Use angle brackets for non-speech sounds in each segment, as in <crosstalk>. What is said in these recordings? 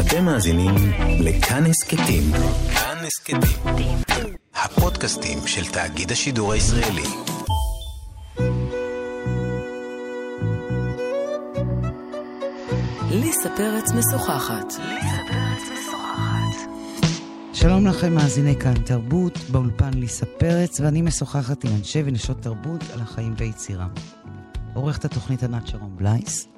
אתם מאזינים לכאן הסכתים. כאן הסכתים. הפודקאסטים של תאגיד השידור הישראלי. ליסה פרץ משוחחת. שלום לכם, מאזיני כאן תרבות, באולפן ליסה פרץ, ואני משוחחת עם אנשי ונשות תרבות על החיים ויצירה. עורכת התוכנית ענת שרון בלייס,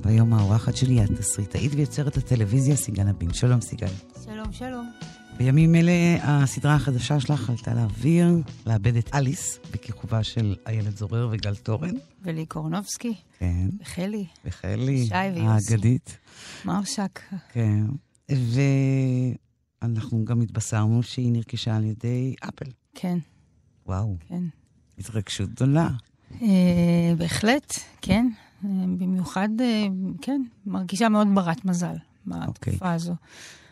והיום האורחת שלי היא התסריטאית ויוצרת הטלוויזיה סיגל אבין. שלום סיגל. שלום, שלום. בימים אלה הסדרה החדשה שלך עלתה לאוויר, לאבד את אליס, בכיכובה של איילת זורר וגל תורן. ולי קורנובסקי. כן. וחלי. וחלי. שי ויוסי. האגדית. מרשק. כן. ואנחנו גם התבשרנו שהיא נרכשה על ידי אפל. כן, וואו, כן. התרגשות גדולה. אה, בהחלט, כן. אה, במיוחד, אה, כן, מרגישה מאוד ברת מזל אוקיי. בתקופה הזו.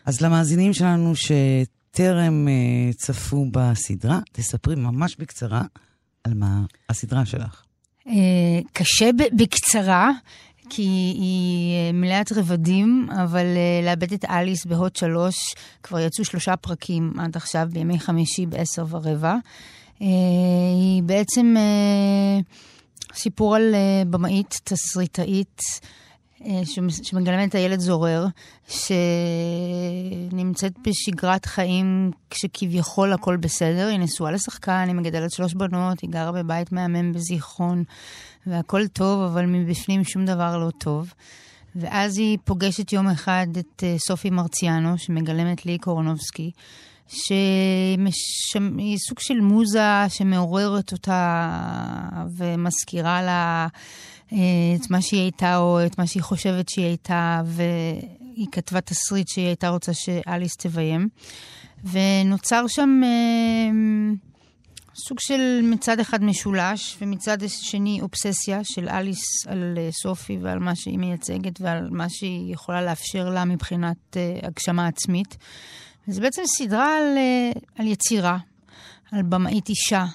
אז למאזינים שלנו שטרם אה, צפו בסדרה, תספרי ממש בקצרה על מה הסדרה שלך. קשה בקצרה, כי היא מלאת רבדים, אבל לאבד את אליס בהוט שלוש, כבר יצאו שלושה פרקים עד עכשיו, בימי חמישי בעשר ורבע. היא בעצם סיפור על אה, במאית, תסריטאית, שמ- שמגלמת איילת זורר, שנמצאת בשגרת חיים כשכביכול הכל בסדר. היא נשואה לשחקן, היא מגדלת שלוש בנות, היא גרה בבית מהמם בזיכרון, והכל טוב, אבל מבפנים שום דבר לא טוב. ואז היא פוגשת יום אחד את אה, סופי מרציאנו, שמגלמת לי קורנובסקי, שהיא סוג של מוזה שמעוררת אותה ומזכירה לה אה, את מה שהיא הייתה או את מה שהיא חושבת שהיא הייתה, והיא כתבה תסריט שהיא הייתה רוצה שאליס תביים. ונוצר שם אה, סוג של מצד אחד משולש, ומצד שני אובססיה של אליס על אה, סופי ועל מה שהיא מייצגת ועל מה שהיא יכולה לאפשר לה מבחינת הגשמה עצמית. וזה בעצם סדרה על, אה, על יצירה, על במאית אישה,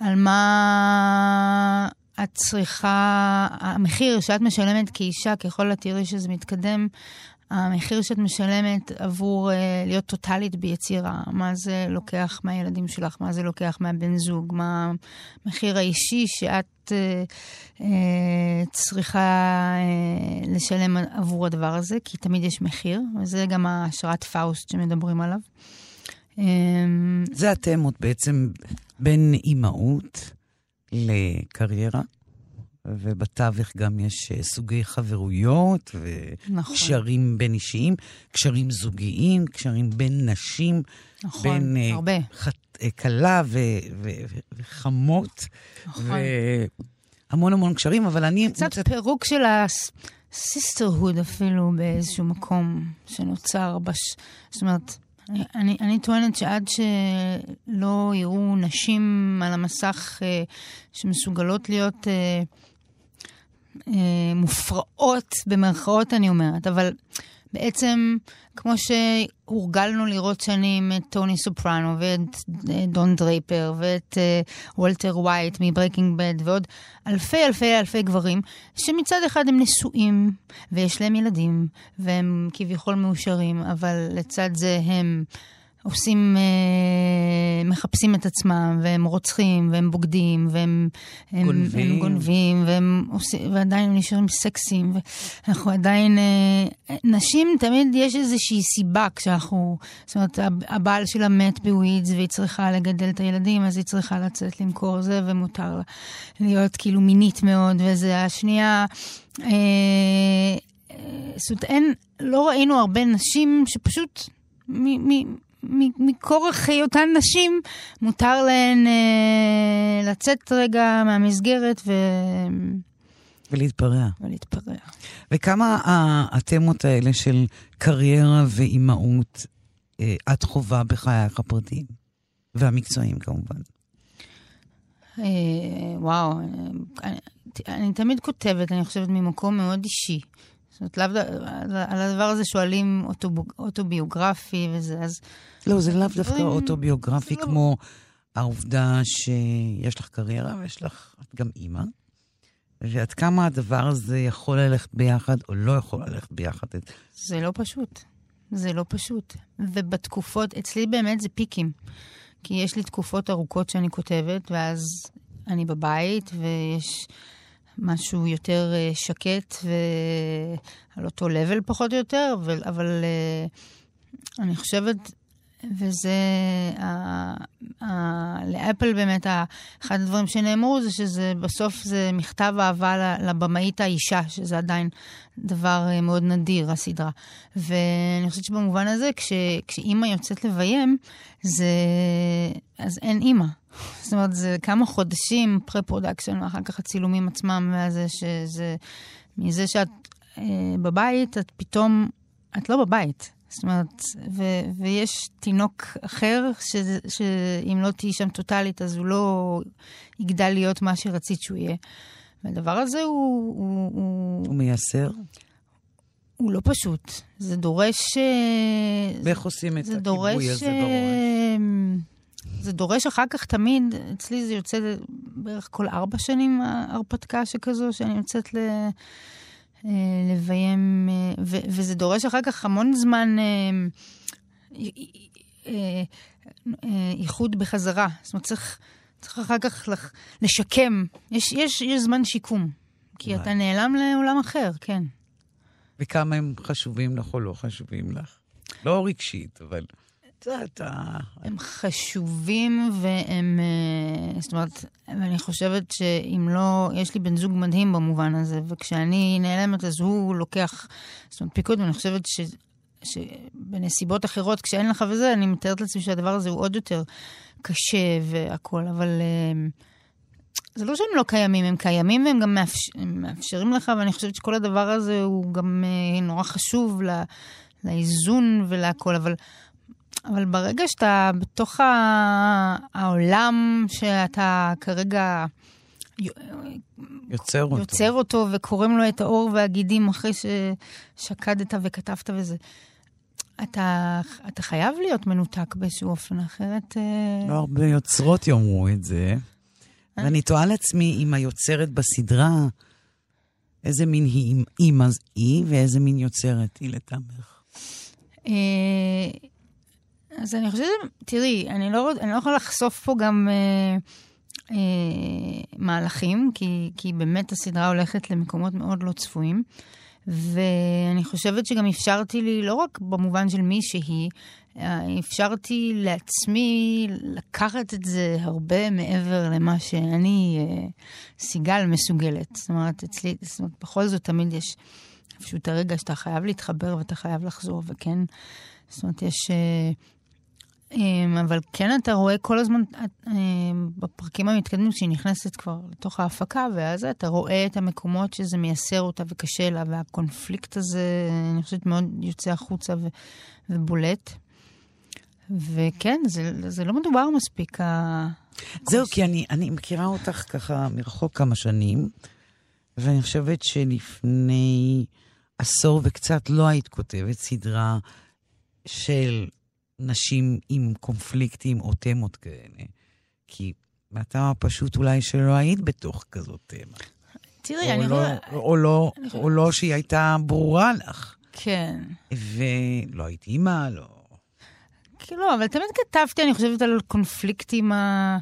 על מה את צריכה, המחיר שאת משלמת כאישה, ככל התראי שזה מתקדם, המחיר שאת משלמת עבור uh, להיות טוטאלית ביצירה, מה זה לוקח מהילדים שלך, מה זה לוקח מהבן זוג, מה המחיר האישי שאת uh, uh, צריכה uh, לשלם עבור הדבר הזה, כי תמיד יש מחיר, וזה גם ההשראת פאוסט שמדברים עליו. Um, זה התמות בעצם בין אימהות לקריירה, ובתווך גם יש אה, סוגי חברויות נכון. וקשרים בין אישיים, קשרים זוגיים, קשרים בין נשים, נכון, בין אה, הרבה. חת, אה, כלה ו, ו, וחמות, נכון. והמון המון קשרים, אבל אני... קצת פירוק של הסיסטרהוד אפילו באיזשהו מקום שנוצר. בש... זאת אומרת, אני, אני טוענת שעד שלא יראו נשים על המסך אה, שמסוגלות להיות אה, מופרעות, במרכאות אני אומרת, אבל בעצם, כמו שהורגלנו לראות שנים את טוני סופרנו ואת אה, דון דרייפר ואת אה, וולטר ווייט מ Breaking Bad ועוד אלפי אלפי אלפי גברים, שמצד אחד הם נשואים ויש להם ילדים והם כביכול מאושרים, אבל לצד זה הם עושים, אה, מחפשים את עצמם, והם רוצחים, והם בוגדים, והם הם, גונבים. הם גונבים, והם עושים, ועדיין הם נשארים סקסיים, ואנחנו עדיין, אה, נשים, תמיד יש איזושהי סיבה כשאנחנו, זאת אומרת, הב- הבעל שלה מת בווידס, והיא צריכה לגדל את הילדים, אז היא צריכה לצאת למכור זה, ומותר לה להיות כאילו מינית מאוד, וזה השנייה. אה, אה, זאת אומרת, אין, לא ראינו הרבה נשים שפשוט מ- מ- מכורח היותן נשים, מותר להן אה, לצאת רגע מהמסגרת ו... ולהתפרע. ולהתפרע. וכמה התמות האלה של קריירה ואימהות אה, את חווה בחייך הפרטיים, והמקצועיים כמובן. אה, וואו, אה, אני, אני תמיד כותבת, אני חושבת, ממקום מאוד אישי. זאת אומרת, לאו ד- על הדבר הזה שואלים אוטוב- אוטוביוגרפי וזה, אז לא, זה לאו דווקא אוטוביוגרפי לא- כמו העובדה שיש לך קריירה ויש לך, את גם אימא, ועד כמה הדבר הזה יכול ללכת ביחד או לא יכול ללכת ביחד. זה לא פשוט. זה לא פשוט. ובתקופות, אצלי באמת זה פיקים. כי יש לי תקופות ארוכות שאני כותבת, ואז אני בבית, ויש משהו יותר uh, שקט ועל אותו לבל פחות או יותר, אבל, אבל uh, אני חושבת וזה, לאפל באמת, אחד הדברים שנאמרו זה שזה בסוף זה מכתב אהבה לבמאית האישה, שזה עדיין דבר אה, מאוד נדיר, הסדרה. ואני חושבת שבמובן הזה, כש, כשאימא יוצאת לביים, זה, אז אין אימא. <laughs> זאת אומרת, זה כמה חודשים pre-production, ואחר כך הצילומים עצמם, וזה שזה, מזה שאת אה, בבית, את פתאום, את לא בבית. זאת אומרת, ו- ויש תינוק אחר, ש- שאם לא תהיי שם טוטאלית, אז הוא לא יגדל להיות מה שרצית שהוא יהיה. והדבר הזה הוא... הוא, הוא... הוא מייסר? הוא לא פשוט. זה דורש... אה, ואיך עושים את הכיבוי הזה בראש? אה, זה דורש אחר כך תמיד, אצלי זה יוצא בערך כל ארבע שנים, ההרפתקה שכזו, שאני יוצאת ל... אה, לביים, אה, ו- וזה דורש אחר כך המון זמן אה, איחוד בחזרה. זאת אומרת, צריך, צריך אחר כך לשקם. יש, יש, יש זמן שיקום, כי אתה נעלם לעולם אחר, כן. וכמה הם חשובים לך או לא חשובים לך? לא רגשית, אבל... יודעת, הם חשובים והם, אה, זאת אומרת, אני חושבת שאם לא, יש לי בן זוג מדהים במובן הזה, וכשאני נעלמת אז הוא לוקח, זאת אומרת, פיקוד, ואני חושבת ש... שבנסיבות אחרות, כשאין לך וזה, אני מתארת לעצמי שהדבר הזה הוא עוד יותר קשה והכול, אבל אה, זה לא שהם לא קיימים, הם קיימים והם גם מאפשר, מאפשרים לך, ואני חושבת שכל הדבר הזה הוא גם אה, נורא חשוב לה, לאיזון ולהכול, אבל אבל ברגע שאתה בתוך העולם שאתה כרגע יוצר אותו, יוצר אותו וקוראים לו את האור והגידים אחרי ששקדת וכתבת וזה, אתה, אתה חייב להיות מנותק באיזשהו אופן, אחרת... אה, לא הרבה יוצרות יאמרו את זה. אה? ואני תוהה לעצמי אם היוצרת בסדרה, איזה מין היא אימא היא ואיזה מין יוצרת היא לטעמך. אז אני חושבת, תראי, אני לא, אני לא יכולה לחשוף פה גם אה, אה, מהלכים, כי, כי באמת הסדרה הולכת למקומות מאוד לא צפויים. ואני חושבת שגם אפשרתי לי, לא רק במובן של מי שהיא, אה, אפשרתי לעצמי לקחת את זה הרבה מעבר למה שאני, אה, סיגל, מסוגלת. זאת אומרת, אצלי, זאת אומרת, בכל זאת תמיד יש פשוט הרגע שאתה חייב להתחבר ואתה חייב לחזור, וכן, זאת אומרת, יש... אה, אבל כן אתה רואה כל הזמן, אמ, בפרקים המתקדמים, שהיא נכנסת כבר לתוך ההפקה, ואז אתה רואה את המקומות שזה מייסר אותה וקשה לה, והקונפליקט הזה, אני חושבת, מאוד יוצא החוצה ו, ובולט. וכן, זה, זה לא מדובר מספיק. ה... זהו, כי אני, אני מכירה אותך ככה מרחוק כמה שנים, ואני חושבת שלפני עשור וקצת לא היית כותבת סדרה של נשים עם קונפליקטים או תמות כאלה. כי מהטעם הפשוט אולי שלא היית בתוך כזאת תמה. תראי, אני לא... או לא, או לא שהיא הייתה ברורה לך. כן. ולא היית אימא, לא... כאילו, אבל תמיד כתבתי, אני חושבת, על קונפליקטים ה...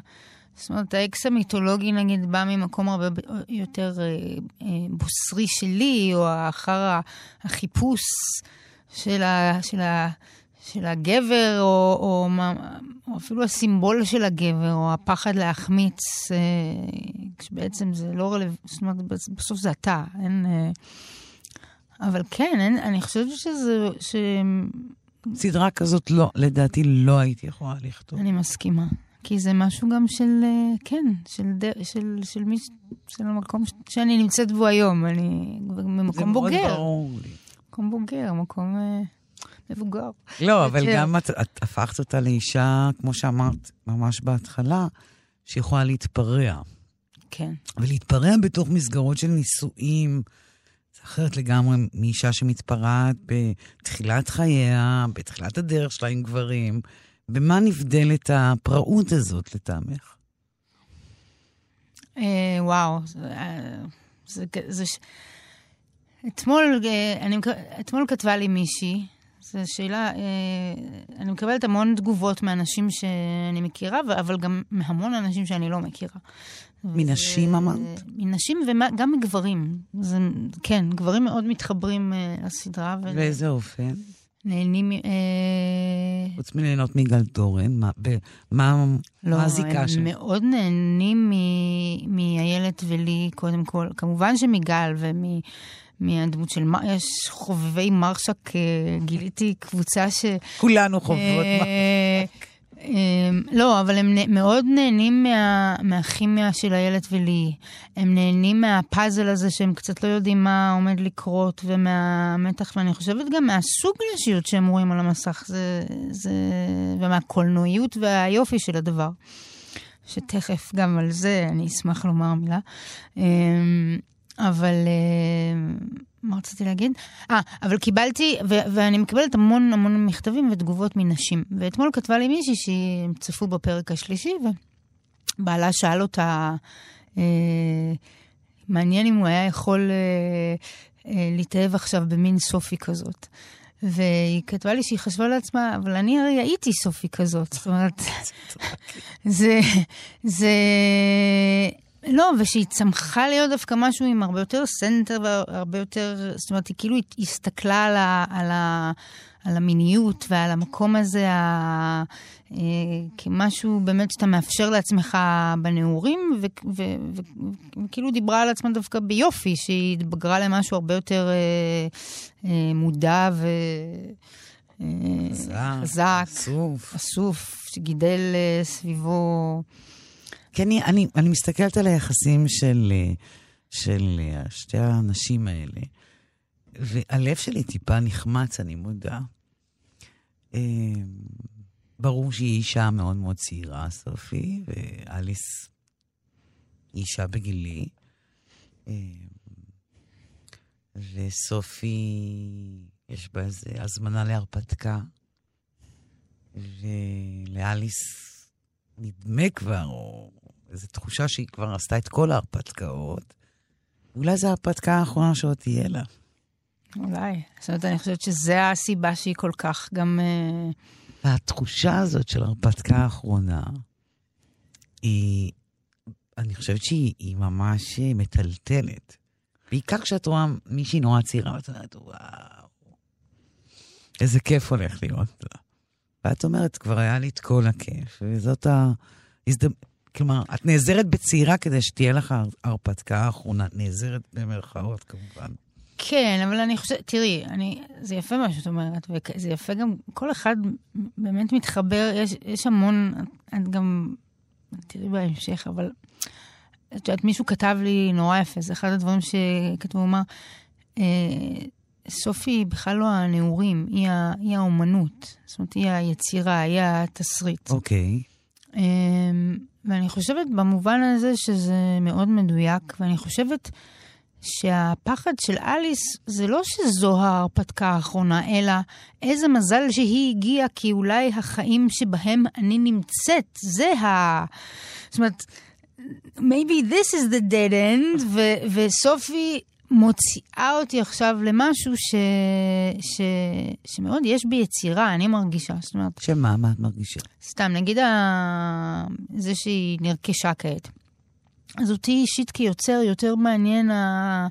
זאת אומרת, האקס המיתולוגי, נגיד, בא ממקום הרבה יותר אה, אה, בוסרי שלי, או אחר החיפוש של, ה, של, ה, של הגבר, או, או, או אפילו הסימבול של הגבר, או הפחד להחמיץ, אה, כשבעצם זה לא רלוונטי, זאת אומרת, בסוף זה אתה, אין... אה, אבל כן, אין, אני חושבת שזה... ש... סדרה כזאת לא, לדעתי לא הייתי יכולה לכתוב. אני מסכימה. כי זה משהו גם של, אה, כן, של, של, של, של, מי, של המקום שאני נמצאת בו היום. אני ממקום בוגר. זה מאוד ברור לי. מקום בוגר, מקום... מבוגר. לא, אבל גם את, את הפכת אותה לאישה, כמו שאמרת ממש בהתחלה, שיכולה להתפרע. כן. ולהתפרע בתוך מסגרות של נישואים, זה אחרת לגמרי מאישה שמתפרעת בתחילת חייה, בתחילת הדרך שלה עם גברים. במה נבדלת הפראות הזאת לטעמך? אה, וואו, זה, זה, זה, אתמול, אה, אני, אתמול כתבה לי מישהי, זו שאלה, אה, אני מקבלת המון תגובות מאנשים שאני מכירה, אבל גם מהמון אנשים שאני לא מכירה. מנשים אמרת? מנשים וגם מגברים. זה, כן, גברים מאוד מתחברים uh, לסדרה. באיזה אופן? נהנים... אה... חוץ מליהנות מגל תורן, מה, ב, מה, לא, מה הזיקה שלהם? הם מאוד נהנים מאיילת ולי, קודם כל. כמובן שמגל ומ... מהדמות של... יש חובבי מרשק, אה, גיליתי קבוצה ש... כולנו חובבות אה, מרשק. אמ, לא, אבל הם מאוד נהנים מה, מהכימיה של איילת ולי. הם נהנים מהפאזל הזה שהם קצת לא יודעים מה עומד לקרות, ומהמתח, ואני חושבת גם מהסוג נשיות שהם רואים על המסך, זה, זה, ומהקולנועיות והיופי של הדבר. שתכף גם על זה אני אשמח לומר מילה. אבל אה, מה רציתי להגיד? אה, אבל קיבלתי, ו- ואני מקבלת המון המון מכתבים ותגובות מנשים. ואתמול כתבה לי מישהי שהם צפו בפרק השלישי, ובעלה שאל אותה, אה, מעניין אם הוא היה יכול אה, אה, להתאהב עכשיו במין סופי כזאת. והיא כתבה לי שהיא חשבה לעצמה, אבל אני הרי הייתי סופי כזאת. זאת אומרת, <laughs> זה, זה, לא, ושהיא צמחה להיות דווקא משהו עם הרבה יותר center והרבה יותר, זאת אומרת, היא כאילו הסתכלה על, ה, על, ה, על המיניות ועל המקום הזה ה, אה, כמשהו באמת שאתה מאפשר לעצמך בנעורים, וכאילו דיברה על עצמה דווקא ביופי, שהיא התבגרה למשהו הרבה יותר אה, אה, מודע ו... חזק, אסוף. אסוף, שגידל סביבו כי אני, אני, אני מסתכלת על היחסים של, של שתי האנשים האלה, והלב שלי טיפה נחמץ, אני מודה. אה, ברור שהיא אישה מאוד מאוד צעירה, סופי, ואליס אישה בגילי. אה, וסופי, יש בה איזו הזמנה להרפתקה, ולאליס נדמה כבר, או איזו תחושה שהיא כבר עשתה את כל ההרפתקאות. אולי זו ההרפתקה האחרונה שעוד תהיה לה. אולי. זאת אומרת, אני חושבת שזו הסיבה שהיא כל כך גם... אה, והתחושה הזאת של ההרפתקה האחרונה, היא, אני חושבת שהיא ממש מטלטלת. בעיקר כשאת רואה מישהי נורא צעירה, ואת אומרת, וואו, איזה כיף הולך להיות לה. ואת אומרת, כבר היה לי את כל הכיף, וזאת ההזדמנות. כלומר, את נעזרת בצעירה כדי שתהיה לך הרפתקה האחרונה. נעזרת במרכאות, כמובן. כן, אבל אני חושבת, תראי, אני, זה יפה מה שאת אומרת, וזה יפה גם, כל אחד באמת מתחבר, יש, יש המון, את גם, תראי בהמשך, אבל את יודעת, מישהו כתב לי נורא יפה, זה אחד הדברים שכתבו, הוא אמר, אה, סופי היא בכלל לא הנעורים, היא, היא האומנות. זאת אומרת, היא היצירה, היא התסריט. אוקיי. Okay. אמ, ואני חושבת במובן הזה שזה מאוד מדויק, ואני חושבת שהפחד של אליס זה לא שזו ההרפתקה האחרונה, אלא איזה מזל שהיא הגיעה, כי אולי החיים שבהם אני נמצאת, זה ה... זאת אומרת, maybe this is the dead end, וסופי מוציאה אותי עכשיו למשהו ש... ש... שמאוד יש בי יצירה, אני מרגישה. זאת אומרת... שמה? מה את מרגישה? סתם, נגיד ה... זה שהיא נרכשה כעת. אז אותי אישית כיוצר יותר מעניין ה...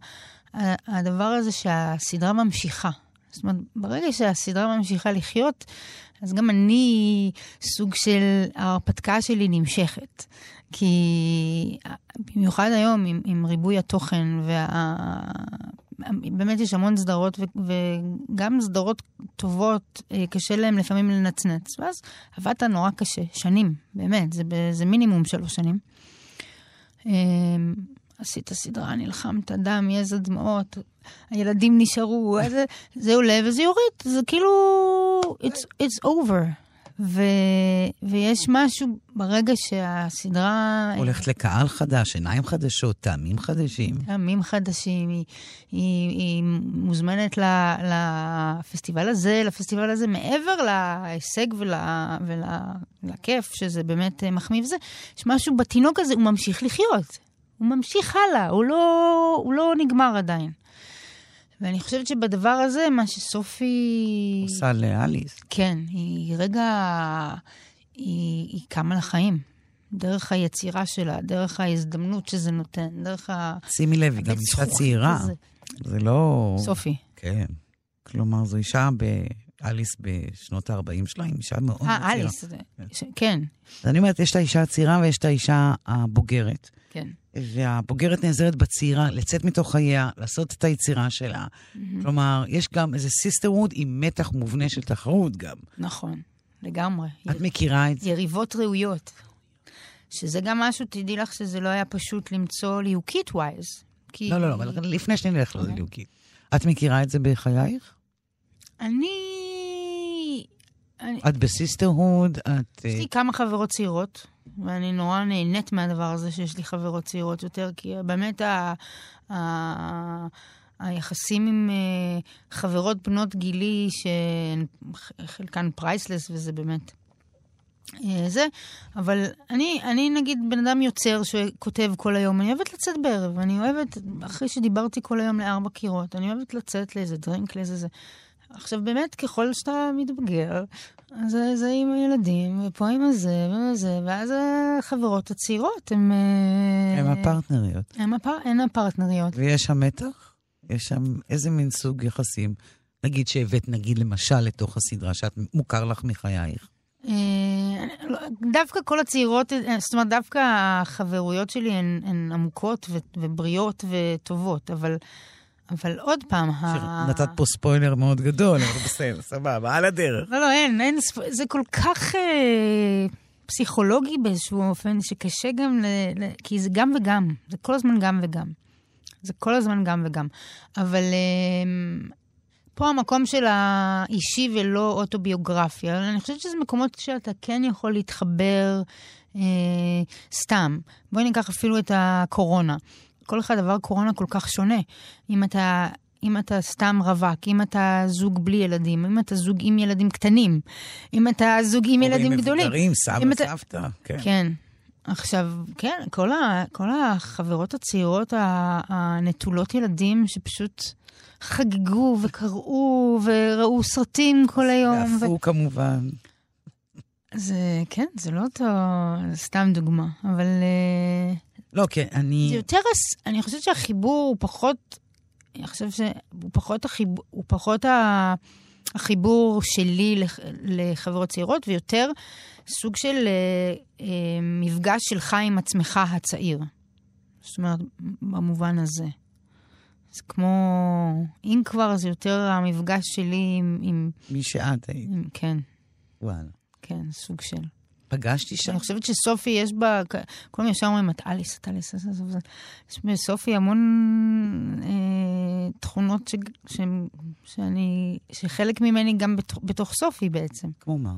הדבר הזה שהסדרה ממשיכה. זאת אומרת, ברגע שהסדרה ממשיכה לחיות, אז גם אני, סוג של ההרפתקה שלי נמשכת. כי במיוחד היום עם, עם ריבוי התוכן, וה... באמת יש המון סדרות, ו... וגם סדרות טובות, אה, קשה להם לפעמים לנצנץ. ואז עבדת נורא קשה, שנים, באמת, זה, זה מינימום שלוש שנים. אמ, עשית סדרה, נלחמת, דם, יזע, דמעות, הילדים נשארו, זה, זה עולה וזה יורד, זה כאילו, it's, it's over. ו, ויש משהו ברגע שהסדרה... הולכת לקהל חדש, עיניים חדשות, טעמים חדשים. טעמים חדשים, היא, היא, היא מוזמנת ל, לפסטיבל הזה, לפסטיבל הזה, מעבר להישג ול, ול, ולכיף, שזה באמת מחמיא וזה, יש משהו בתינוק הזה, הוא ממשיך לחיות. הוא ממשיך הלאה, הוא לא, הוא לא נגמר עדיין. ואני חושבת שבדבר הזה, מה שסופי... עושה לאליס. כן, היא רגע... היא, היא קמה לחיים. דרך היצירה שלה, דרך ההזדמנות שזה נותן, דרך ה... שימי לב, היא גם אישה צעירה. הזה. זה לא... סופי. כן. כלומר, זו אישה ב... אליס בשנות ה-40 שלה, היא אישה מאוד צעירה. אה, אליס, זה- כן, אז אני אומרת, יש את האישה הצעירה ויש את האישה הבוגרת. כן. והבוגרת נעזרת בצעירה לצאת מתוך חייה, לעשות את היצירה שלה. כלומר, יש גם איזה sisterhood עם מתח מובנה של תחרות גם. נכון, לגמרי. את מכירה את זה? יריבות ראויות. שזה גם משהו, תדעי לך שזה לא היה פשוט למצוא ליהוקית ווייז. כי... לא, לא, לא, אבל לפני שנלך לליהוקית. את מכירה את זה בחייך? אני... אני... את בסיסטרהוד, את... יש אה, לי כמה חברות צעירות, ואני נורא נהנית מהדבר הזה שיש לי חברות צעירות יותר, כי באמת ה... ה... היחסים עם אה, חברות בנות גילי, שחלקן priceless, וזה באמת אה, זה, אבל אני, אני נגיד בן אדם יוצר שכותב כל היום, אני אוהבת לצאת בערב, אני אוהבת, אחרי שדיברתי כל היום לארבע קירות, אני אוהבת לצאת לאיזה drink, לאיזה זה. עכשיו באמת, ככל שאתה מתבגר, אז זה, עם הילדים, ופה עם הזה וזה, ואז החברות הצעירות הן... הן הפרטנריות. הן הפר, הפרטנריות. ויש שם מתח? יש שם איזה מין סוג יחסים? נגיד שהבאת, נגיד, למשל, לתוך הסדרה, שאת מוכר לך מחייך. אה, דווקא כל הצעירות, אה, זאת אומרת, דווקא החברויות שלי הן, הן עמוקות ו, ובריאות וטובות, אבל, אבל עוד פעם, ה- נתת פה ספוילר מאוד גדול, אבל בסדר, <laughs> סבבה, על הדרך. לא, לא, אין, אין, זה כל כך אה, פסיכולוגי באיזשהו אופן, שקשה גם, ל, ל, כי זה גם וגם, זה כל הזמן גם וגם. זה כל הזמן גם וגם. אבל אה, פה המקום של האישי ולא אוטוביוגרפיה, אני חושבת שזה מקומות שאתה כן יכול להתחבר אה, סתם. בואי ניקח אפילו את הקורונה. כל אחד עבר קורונה כל כך שונה. אם אתה... אם אתה סתם רווק, אם אתה זוג בלי ילדים, אם אתה זוג עם ילדים קטנים, אם אתה זוג עם ילדים גדולים. מבוגרים, סבא, אתה- סבתא, כן. כן. עכשיו, כן, כל, ה, כל החברות הצעירות הנטולות ילדים שפשוט חגגו וקראו וראו סרטים כל היום. ו... ועפו כמובן. זה, כן, זה לא אותו, סתם דוגמה, אבל אה, לא, כן, אני... זה יותר, אני חושבת שהחיבור הוא פחות, אני חושבת שהוא פחות, החיבור, הוא פחות ה, החיבור שלי לח- לחברות צעירות, ויותר סוג של אה, אה, מפגש שלך עם עצמך הצעיר. זאת אומרת, במובן הזה. זה כמו, אם כבר, זה יותר המפגש שלי עם, עם, מי שאת היית, עם כן, וואלה. כן, סוג של. פגשתי שם. אני חושבת שסופי יש בה, כולם ישר אומרים, את אליס, את אליס, את אליס. יש בסופי המון אה, תכונות ש, ש, שאני, שחלק ממני גם בתוך, בתוך סופי בעצם. כמו מה?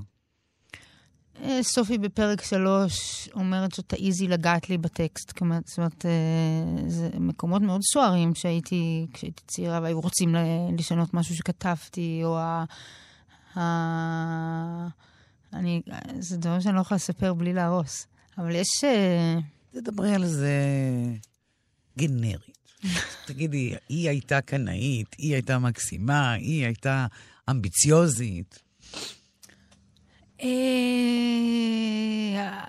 אה, סופי בפרק שלוש אומרת שתעיזי לגעת לי בטקסט. כלומר, זאת אומרת, אה, זה מקומות מאוד סוערים שהייתי, כשהייתי צעירה והיו רוצים לשנות משהו שכתבתי, או ה... אני, זה דבר שאני לא יכולה לספר בלי להרוס. אבל יש... אה, תדברי על זה גנרית. <laughs> תגידי, היא הייתה קנאית, היא הייתה מקסימה, היא הייתה אמביציוזית. אה,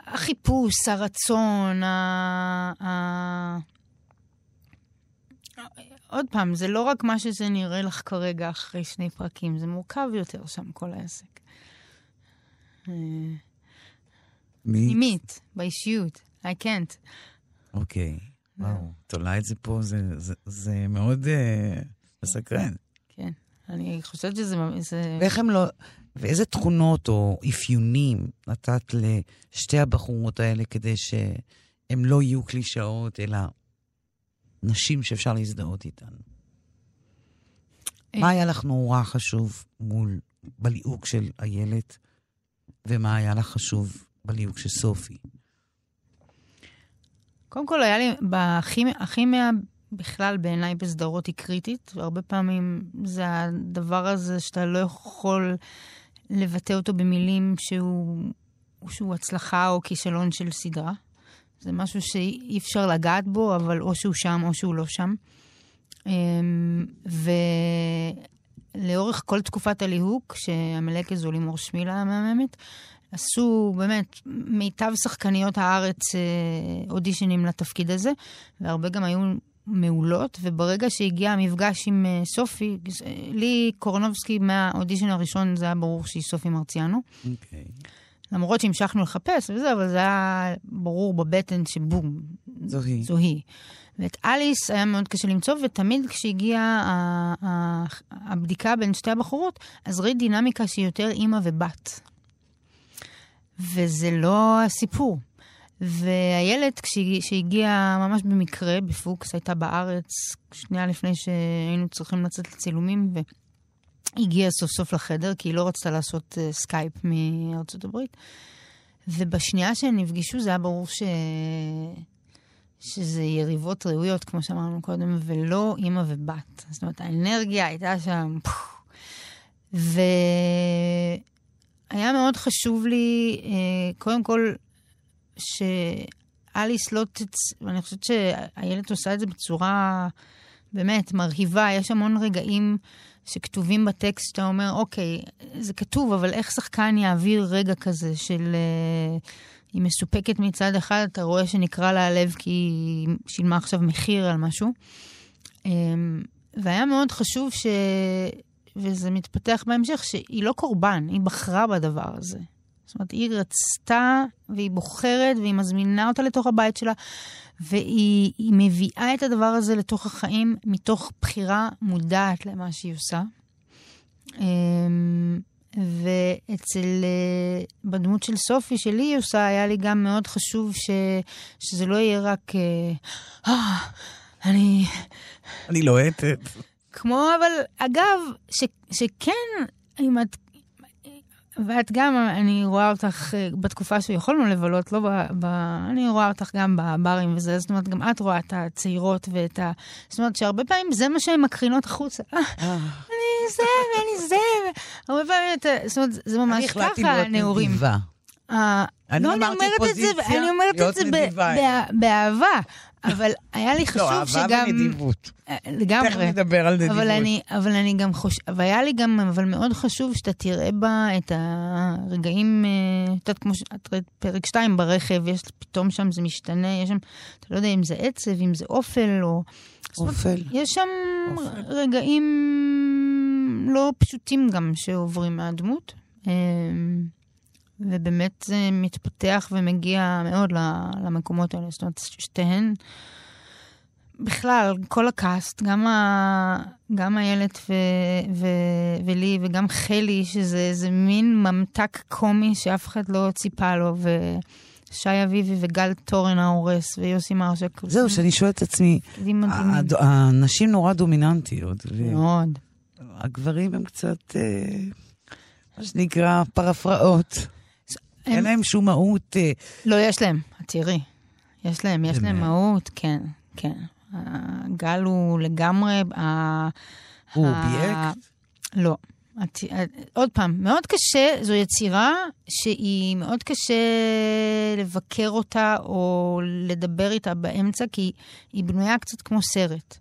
החיפוש, הרצון. ה... עוד פעם, זה לא רק מה שזה נראה לך כרגע אחרי שני פרקים, זה מורכב יותר שם, כל העסק. אה, מי? פנימית, באישיות, I can't. אוקיי. וואו, תולה את זה פה, זה, זה, זה מאוד uh, מסקרן. כן. אני חושבת שזה... זה... ואיך הם לא... ואיזה תכונות או אפיונים נתת לשתי הבחורות האלה כדי שהם לא יהיו קלישאות, אלא נשים שאפשר להזדהות איתן? מה היה לך נורא חשוב מול, בליהוק של איילת, ומה היה לך חשוב בליהוק של סופי? קודם כל, היה לי, בכימיה, בכלל בעיניי בסדרות היא קריטית, והרבה פעמים זה הדבר הזה שאתה לא יכול לבטא אותו במילים שהוא, שהוא הצלחה או כישלון של סדרה. זה משהו שאי אפשר לגעת בו, אבל או שהוא שם או שהוא לא שם. אמ, ולאורך כל תקופת הליהוק, שהמלקת זו לימור שמילה המהממת, עשו באמת מיטב שחקניות הארץ אה, אודישנים לתפקיד הזה, והרבה גם היו מעולות, וברגע שהגיע המפגש עם אה, סופי, לי קורנובסקי מהאודישן הראשון זה היה ברור שהיא סופי מרציאנו. אוקיי. למרות שהמשכנו לחפש וזה, אבל זה היה ברור בבטן שבום, זו היא. זו היא. ואת אליס היה מאוד קשה למצוא, ותמיד כשהגיעה הבדיקה בין שתי הבחורות, אז ראית דינמיקה שהיא יותר אימא ובת. וזה לא הסיפור. ואיילת, כשהגיעה ממש במקרה, בפוקס, הייתה בארץ שנייה לפני שהיינו צריכים לצאת לצילומים, והגיעה סוף סוף לחדר, כי היא לא רצתה לעשות uh, סקייפ מארצות הברית. ובשנייה שהם נפגשו זה היה ברור ש... שזה יריבות ראויות, כמו שאמרנו קודם, ולא אימא ובת. זאת אומרת, האנרגיה הייתה שם... והיה מאוד חשוב לי, אה, קודם כל, שאליס לא תצ... ואני חושבת שאיילת עושה את זה בצורה באמת מרהיבה. יש המון רגעים שכתובים בטקסט שאתה אומר, אוקיי, זה כתוב, אבל איך שחקן יעביר רגע כזה של... אה, היא מסופקת מצד אחד, אתה רואה שנקרע לה הלב כי היא שילמה עכשיו מחיר על משהו. אמ, והיה מאוד חשוב ש... וזה מתפתח בהמשך, שהיא לא קורבן, היא בחרה בדבר הזה. זאת אומרת, היא רצתה והיא בוחרת והיא מזמינה אותה לתוך הבית שלה, והיא מביאה את הדבר הזה לתוך החיים מתוך בחירה מודעת למה שהיא עושה. ואצל, אה, בדמות של סופי, שלי היא עושה, היה לי גם מאוד חשוב ש, שזה לא יהיה רק, אה, אה אני... אני לוהטת. כמו, אבל אגב, ש, שכן, אם את ואת גם, אני רואה אותך אה, בתקופה שיכולנו לבלות, לא ב... ב אני רואה אותך גם בברים וזה, זאת אומרת, גם את רואה את הצעירות ואת ה... זאת אומרת, שהרבה פעמים זה מה שהן מקרינות החוצה. אה, אני זה ואני זה. הרבה פעמים, זאת אומרת, זה ממש ככה, הנעורים. אני החלטתי להיות נדיבה. אני לא, אני אומרת את זה באהבה. אבל היה לי חשוב לא, שגם... לא, אהבה ונדיבות. אה, לגמרי. תכף נדבר על נדיבות. אבל אני, אבל אני גם חושב... והיה לי גם, אבל מאוד חשוב שאתה תראה בה את הרגעים, אה, את יודעת, כמו שאת ראית פרק 2 ברכב, יש פתאום שם זה משתנה, יש שם, אתה לא יודע אם זה עצב, אם זה אופל או... אופל. יש שם אופל. רגעים לא פשוטים גם שעוברים מהדמות. ובאמת זה מתפתח ומגיע מאוד למקומות האלה. זאת אומרת, שתיהן, בכלל, כל הקאסט, גם, ה, גם איילת ו, ו, ולי וגם חלי, שזה איזה מין ממתק קומי שאף אחד לא ציפה לו, ושי אביבי וגל תורן ההורס ויוסי מרשק. זהו, שאני שואלת את עצמי, הנשים נורא דומיננטיות. מאוד. הגברים הם קצת, אה, מה שנקרא, פרפראות. הם... אין להם שום מהות. אה, לא, יש להם, תראי. יש להם, יש להם מהות, כן, כן. הגל הוא לגמרי... הוא אובייקט? לא. את, עוד פעם, מאוד קשה, זו יצירה שהיא מאוד קשה לבקר אותה או לדבר איתה באמצע, כי היא בנויה קצת כמו סרט.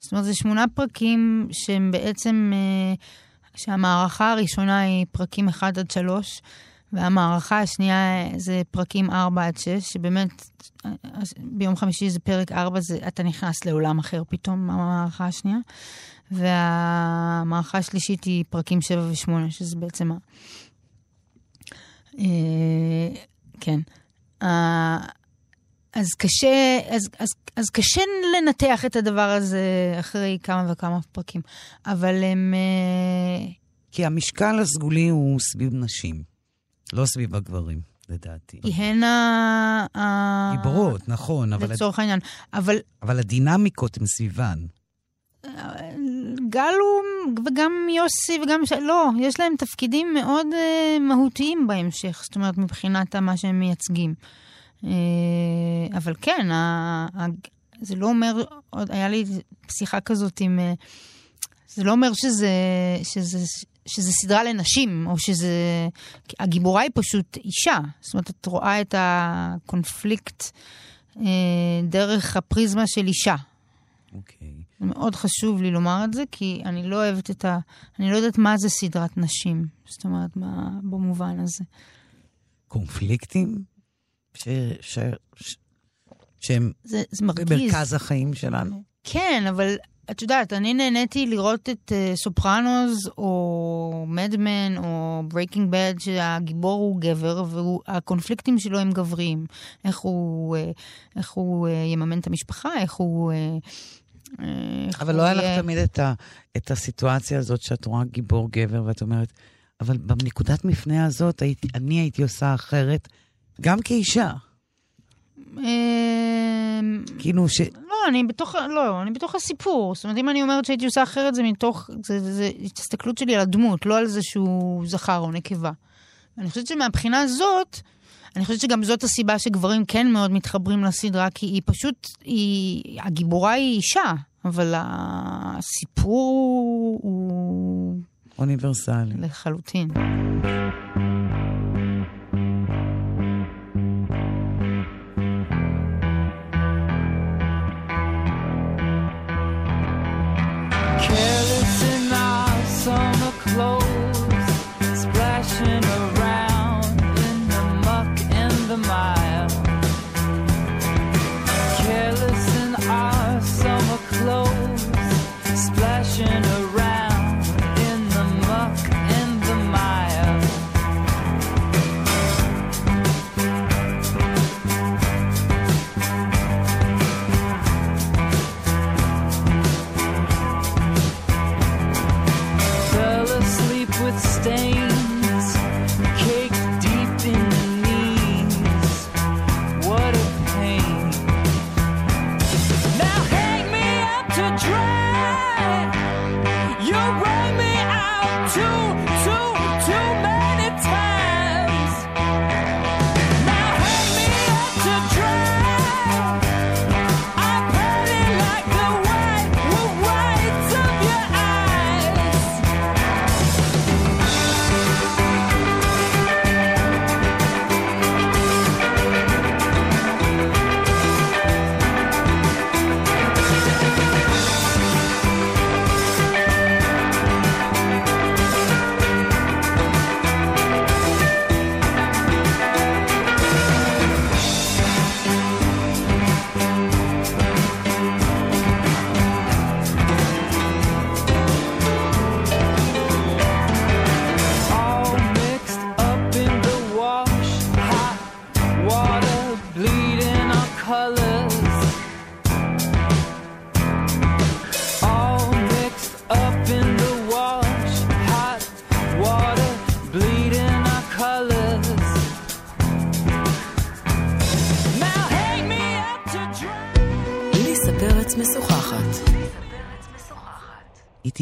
זאת אומרת, זה שמונה פרקים שהם בעצם, אה, שהמערכה הראשונה היא פרקים 1 עד 3, והמערכה השנייה זה פרקים 4 עד 6, שבאמת ביום חמישי זה פרק 4, זה, אתה נכנס לעולם אחר פתאום, המערכה השנייה. והמערכה השלישית היא פרקים 7 ו-8, שזה בעצם ה... אה, כן. אז קשה, אז, אז, אז קשה לנתח את הדבר הזה אחרי כמה וכמה פרקים, אבל הם... אה, כי המשקל הסגולי הוא סביב נשים. לא סביב הגברים, לדעתי. כי הן ה... גיבורות, נכון, אבל... לצורך העניין. אבל... אבל הדינמיקות הן סביבן. גל הוא, וגם יוסי וגם... ש... לא, יש להם תפקידים מאוד uh, מהותיים בהמשך, זאת אומרת, מבחינת מה שהם מייצגים. Uh, אבל כן, ה... ה... זה לא אומר, עוד היה לי שיחה כזאת עם... Uh, זה לא אומר שזה, שזה, שזה סדרה לנשים, או שזה... הגיבורה היא פשוט אישה. זאת אומרת, את רואה את הקונפליקט אה, דרך הפריזמה של אישה. אוקיי. Okay. מאוד חשוב לי לומר את זה, כי אני לא אוהבת את ה... אני לא יודעת מה זה סדרת נשים. זאת אומרת, מה... במובן הזה. קונפליקטים? ש... ש... ש... שהם זה, זה מרגיז. במרכז החיים שלנו? כן, אבל את יודעת, אני נהניתי לראות את uh, Sopranos, או Mad Men, או Breaking Bad, שהגיבור הוא גבר, והקונפליקטים שלו הם גבריים. איך הוא, uh, איך הוא uh, יממן את המשפחה, איך הוא... Uh, אבל לא היה לך תמיד את, ה, את הסיטואציה הזאת שאת רואה גיבור גבר ואת אומרת, אבל בנקודת מפנה הזאת הייתי, אני הייתי עושה אחרת, גם כאישה. כאילו ש... לא, אני בתוך, לא, אני בתוך הסיפור. זאת אומרת, אם אני אומרת שהייתי עושה אחרת, זה מתוך, זה, זה, זה הסתכלות שלי על הדמות, לא על זה שהוא זכר או נקבה. אני חושבת שמבחינה הזאת, אני חושבת שגם זאת הסיבה שגברים כן מאוד מתחברים לסדרה, כי היא פשוט, היא, הגיבורה היא אישה, אבל הסיפור הוא... אוניברסלי. לחלוטין.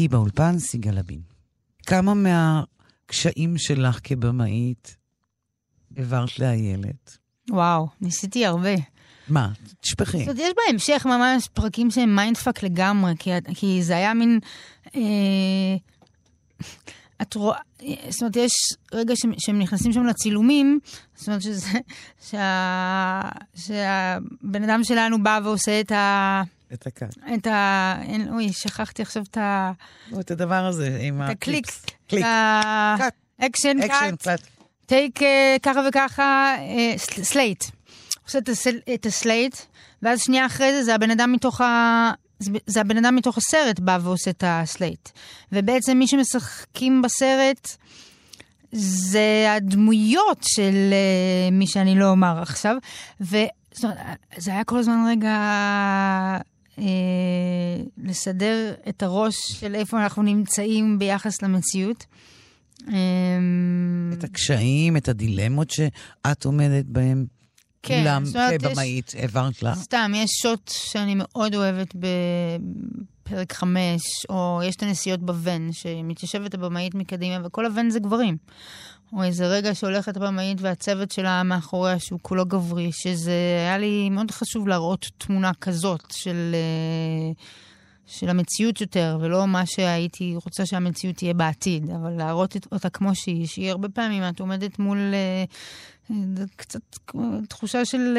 איתי באולפן סיגל אבין. כמה מהקשיים שלך כבמאית העברת לאיילת? וואו, ניסיתי הרבה. מה? תשפכי. זאת אומרת, יש בהמשך ממש פרקים שהם mindfuck לגמרי, כי, כי זה היה מין... אה, את רואה, זאת אומרת, יש רגע ש, שהם נכנסים שם לצילומים, זאת אומרת שזה, שה, שהבן אדם שלנו בא ועושה את ה... את ה cut. את ה... אין, אוי, שכחתי עכשיו את ה... לא, את הדבר הזה עם הקליק. קליק. cut. action cut. take ככה וככה, slate. עושה את ה slate, ואז שנייה אחרי זה, זה הבן אדם מתוך ה... זה הבן אדם מתוך הסרט בא ועושה את ה slate. ובעצם מי שמשחקים בסרט זה הדמויות של uh, מי שאני לא אומר עכשיו. וזה היה כל הזמן רגע אה, לסדר את הראש של איפה אנחנו נמצאים ביחס למציאות. אה, את הקשיים, את הדילמות שאת עומדת בהם. כן, למ, כבמאית, העברת לה. סתם, יש שוט שאני מאוד אוהבת בפרק חמש, או יש את הנסיעות בוון, שמתיישבת הבמאית מקדימה, וכל הוון זה גברים. או איזה רגע שהולכת הבמאית והצוות שלה מאחוריה, שהוא כולו גברי, שזה היה לי מאוד חשוב להראות תמונה כזאת של, אה, של המציאות יותר, ולא מה שהייתי רוצה שהמציאות תהיה בעתיד, אבל להראות אותה כמו שהיא, שהיא הרבה פעמים את עומדת מול אה, אה, קצת תחושה של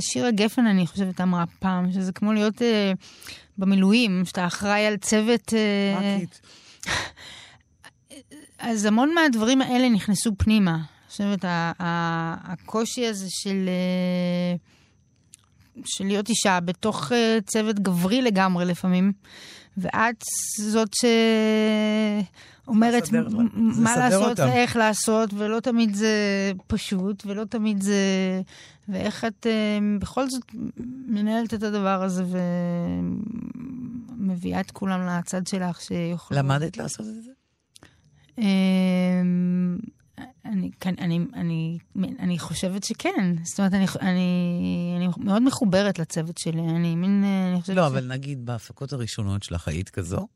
שירה גפן, אני חושבת, אמרה פעם, שזה כמו להיות במילואים, שאתה אחראי על צוות... אה, <laughs> אז המון מהדברים האלה נכנסו פנימה. חושבת, הקושי הזה של... אה, של להיות אישה בתוך uh, צוות גברי לגמרי לפעמים, ואת זאת שאומרת מה לעשות אותם. ואיך לעשות, ולא תמיד זה פשוט, ולא תמיד זה... ואיך את uh, בכל זאת מנהלת את הדבר הזה ומביאה את כולם לצד שלך שיוכלו... למדת לעשות את זה? אמ, אני, אני, אני, אני חושבת שכן. זאת אומרת, אני, אני, אני מאוד מחוברת לצוות שלי. אני מין... אני חושבת לא, ש... אבל נגיד בהפקות הראשונות שלך היית כזו?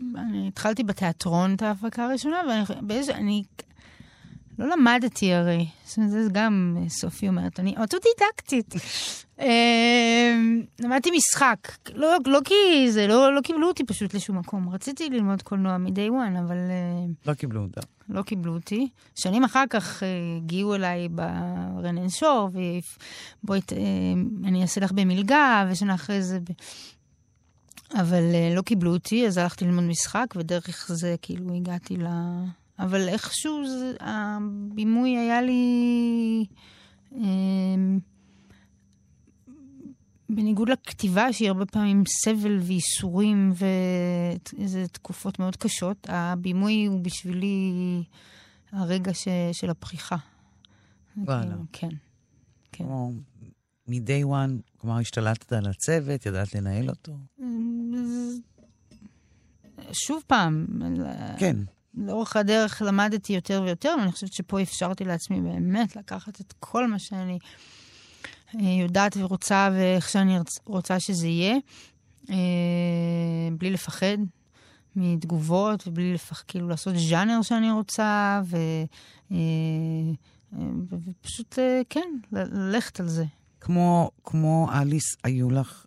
אני התחלתי בתיאטרון את ההפקה הראשונה, ואני... באיזה, אני לא למדתי הרי. זאת אומרת, זה גם סופי אומרת. אני אוטודידקטית. אמ, למדתי משחק. לא, לא כי זה, לא, לא קיבלו אותי פשוט לשום מקום. רציתי ללמוד קולנוע מ-day one, אבל... אה, לא קיבלו אותה. לא קיבלו אותי. שנים אחר כך אה, הגיעו אליי ברנן שור, ובואי, אה, אני אעשה לך במלגה, ושנה אחרי זה... ב... אבל לא קיבלו אותי, אז הלכתי ללמוד משחק, ודרך זה כאילו הגעתי ל... אבל איכשהו זה, הבימוי היה לי... אה, בניגוד לכתיבה, שהיא הרבה פעמים סבל וייסורים ואיזה תקופות מאוד קשות, הבימוי הוא בשבילי הרגע ש, של הפריחה. וואלה. כן, כן. כמו מ-day one, כלומר השתלטת על הצוות, ידעת לנהל אותו? שוב פעם. כן. לאורך הדרך למדתי יותר ויותר, ואני חושבת שפה אפשרתי לעצמי באמת לקחת את כל מה שאני אה, יודעת ורוצה ואיך שאני רוצה שזה יהיה, אה, בלי לפחד מתגובות ובלי לפחד, כאילו לעשות ז'אנר שאני רוצה, ו... אה, ופשוט, כן, ללכת על זה. כמו, כמו אליס, היו לך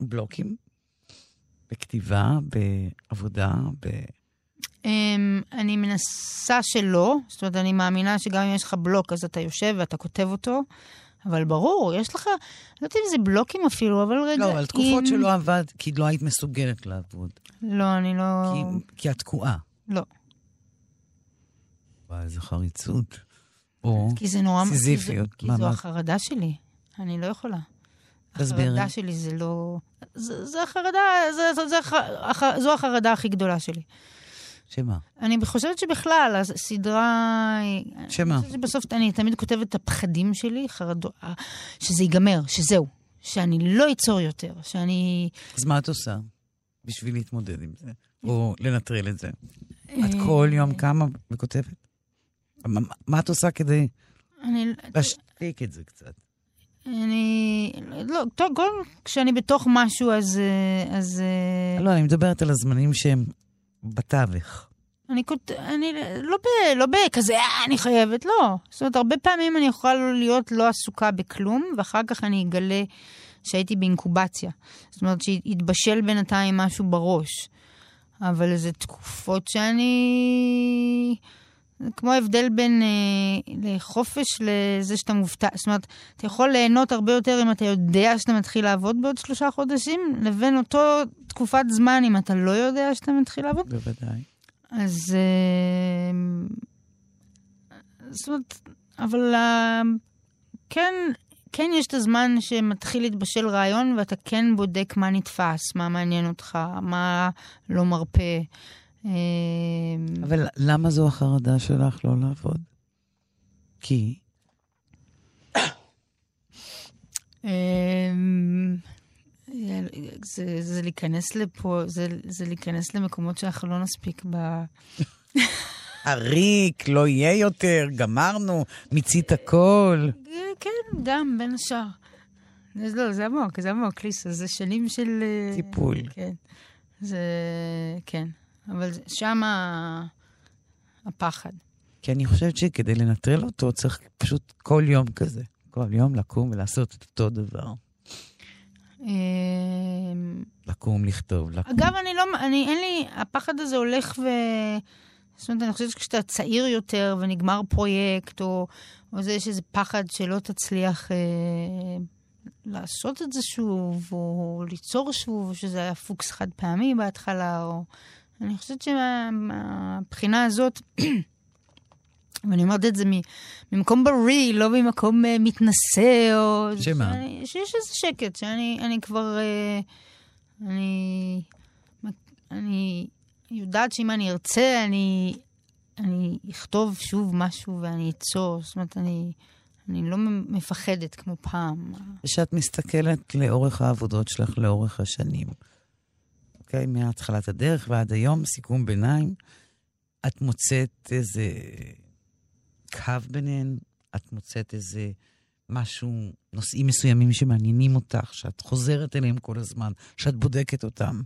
בלוקים? בכתיבה, בעבודה, ב... Um, אני מנסה שלא, זאת אומרת, אני מאמינה שגם אם יש לך בלוק, אז אתה יושב ואתה כותב אותו, אבל ברור, יש לך, לא יודעת אם זה בלוקים אפילו, אבל רגע... לא, אבל תקופות אם... שלא עבד, כי לא היית מסוגלת לעבוד. לא, אני לא... כי, כי את תקועה. לא. וואי, איזה חריצות. או כי זה נורא... סיזיפיות. כי, זה, כי זו החרדה שלי. אני לא יכולה. תסבירי. החרדה שלי זה לא... זה, זה החרדה, זה, זה, זה, זה, זו החרדה הכי גדולה שלי. שמה? אני חושבת שבכלל, הסדרה... שמה? אני חושבת שבסוף אני תמיד כותבת את הפחדים שלי, חרדו... שזה ייגמר, שזהו, שאני לא אצור יותר, שאני... אז מה את עושה בשביל להתמודד עם זה? או לנטרל את זה? את כל יום קמה וכותבת? מה, מה את עושה כדי אני... להשתיק את זה קצת? אני... לא, טוב, כל כשאני בתוך משהו, אז... אז... לא, אני מדברת על הזמנים שהם בתווך. אני, אני לא, ב, לא בכזה, אה, אני חייבת, לא. זאת אומרת, הרבה פעמים אני יכולה להיות לא עסוקה בכלום, ואחר כך אני אגלה שהייתי באינקובציה. זאת אומרת, שהתבשל בינתיים משהו בראש. אבל זה תקופות שאני... זה כמו ההבדל בין אה, לחופש לזה שאתה מופתע. זאת אומרת, אתה יכול ליהנות הרבה יותר אם אתה יודע שאתה מתחיל לעבוד בעוד שלושה חודשים, לבין אותו תקופת זמן אם אתה לא יודע שאתה מתחיל לעבוד. בוודאי. אז... אה, זאת אומרת, אבל אה, כן, כן יש את הזמן שמתחיל להתבשל רעיון, ואתה כן בודק מה נתפס, מה מעניין אותך, מה לא מרפה. אה, אבל למה זו החרדה שלך לא לעבוד? כי? זה, זה להיכנס לפה, זה, זה להיכנס למקומות שאנחנו לא נספיק ב... <laughs> עריק, לא יהיה יותר, גמרנו, מיצית הכל. כן, גם, בין השאר. לא, זה עמוק, זה עמוק, ליסה, זה שנים של... אה, טיפול. כן. זה... כן. אבל שם הפחד. כי אני חושבת שכדי לנטרל אותו צריך פשוט כל יום כזה. כל יום לקום ולעשות את אותו דבר. אה, לקום, לכתוב, לקום. אגב, אני לא, אני, אין לי, הפחד הזה הולך ו... זאת אומרת, אני חושבת שכשאתה צעיר יותר ונגמר פרויקט, או, או זה, יש איזה פחד שלא תצליח אה, לעשות את זה שוב, או ליצור שוב, או שזה היה פוקס חד פעמי בהתחלה, או... אני חושבת שמהבחינה הזאת, <clears throat> ואני אומרת את זה ממקום בריא, לא ממקום uh, מתנשא, או... שמה? שיש איזה שקט, שאני אני כבר... Uh, אני... אני יודעת שאם אני ארצה, אני, אני אכתוב שוב משהו ואני אצור. זאת אומרת, אני, אני לא מפחדת כמו פעם. כשאת מסתכלת לאורך העבודות שלך, לאורך השנים, אוקיי? מהתחלת הדרך ועד היום, סיכום ביניים, את מוצאת איזה קו ביניהן? את מוצאת איזה משהו, נושאים מסוימים שמעניינים אותך, שאת חוזרת אליהם כל הזמן, שאת בודקת אותם?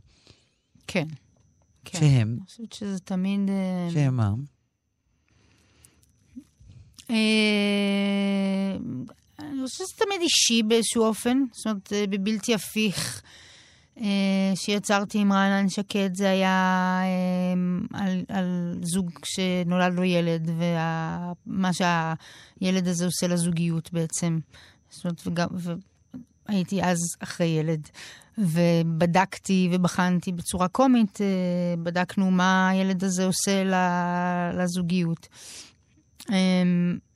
כן. כן. שהם? אני חושבת שזה תמיד... אה, שהם מה? אה, אני חושבת שזה תמיד אישי באיזשהו אופן, זאת אומרת, אה, בבלתי הפיך. שיצרתי עם רענן שקד, זה היה על, על זוג שנולד לו ילד, ומה שהילד הזה עושה לזוגיות בעצם. זאת אומרת, וגם, והייתי אז אחרי ילד. ובדקתי ובחנתי בצורה קומית, אה, בדקנו מה הילד הזה עושה לזוגיות.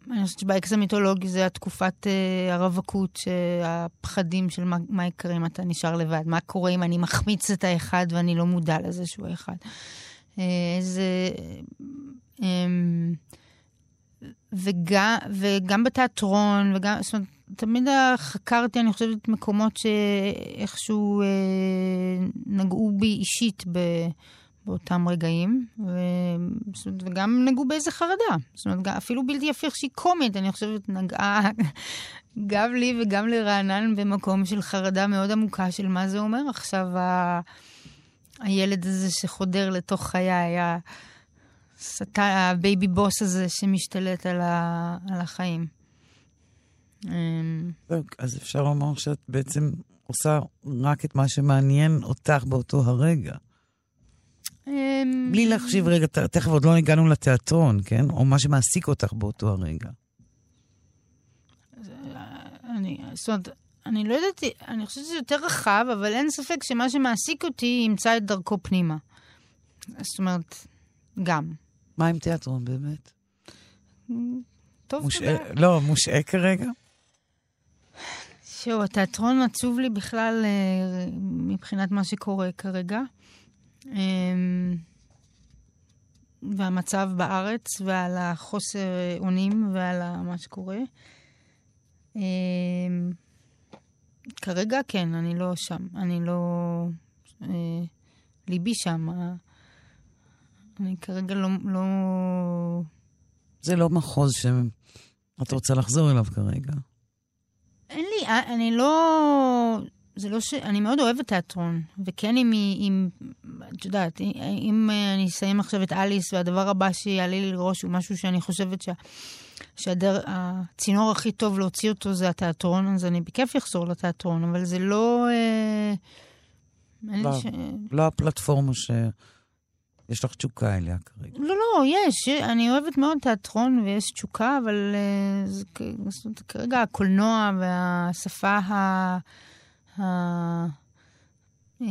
אמ, אני חושבת שבאקס המיתולוגי זה התקופת uh, הרווקות, שהפחדים של מה, מה יקרה אם אתה נשאר לבד, מה קורה אם אני מחמיץ את האחד ואני לא מודע לזה שהוא האחד. איזה... Uh, um, וגם, וגם בתיאטרון, וגם, זאת אומרת, תמיד חקרתי, אני חושבת, מקומות שאיכשהו אה, נגעו בי אישית ב, באותם רגעים, ו, אומרת, וגם נגעו באיזה חרדה. זאת אומרת, אפילו בלתי הפיך שהיא קומית, אני חושבת, נגעה <laughs> גם לי וגם לרענן במקום של חרדה מאוד עמוקה של מה זה אומר עכשיו ה... הילד הזה שחודר לתוך חיי, היה... ה baby boss הזה שמשתלט על, ה, על החיים. אמ, אז אפשר לומר שאת בעצם עושה רק את מה שמעניין אותך באותו הרגע. אמ, בלי להחשיב רגע, תכף עוד לא הגענו לתיאטרון, כן? או מה שמעסיק אותך באותו הרגע. אני, זאת אומרת, אני לא יודעת, אני חושבת שזה יותר רחב, אבל אין ספק שמה שמעסיק אותי ימצא את דרכו פנימה. זאת אומרת, גם. מה עם תיאטרון באמת? טוב, מושעה, לא, מושעה כרגע? שהוא, התיאטרון עצוב לי בכלל אה, מבחינת מה שקורה כרגע. אמ, והמצב בארץ, ועל החוסר אונים, ועל מה שקורה. אמ, כרגע כן, אני לא שם. אני לא... אה, ליבי שם. אני כרגע לא, לא... זה לא מחוז שאת רוצה לחזור אליו כרגע. אין לי, אה, אני לא... זה לא ש... אני מאוד אוהבת תיאטרון, וכן אם, אם את יודעת, אם אני אסיים עכשיו את אליס, והדבר הבא שיעלה לי לראש הוא משהו שאני חושבת שה... שהצינור הכי טוב להוציא אותו זה התיאטרון, אז אני בכיף אחזור לתיאטרון, אבל זה לא... אה... לא, ש... לא הפלטפורמה ש... יש לך תשוקה אליה כרגע. לא, לא, יש. אני אוהבת מאוד תיאטרון ויש תשוקה, אבל uh, זה, כרגע הקולנוע והשפה ה... um,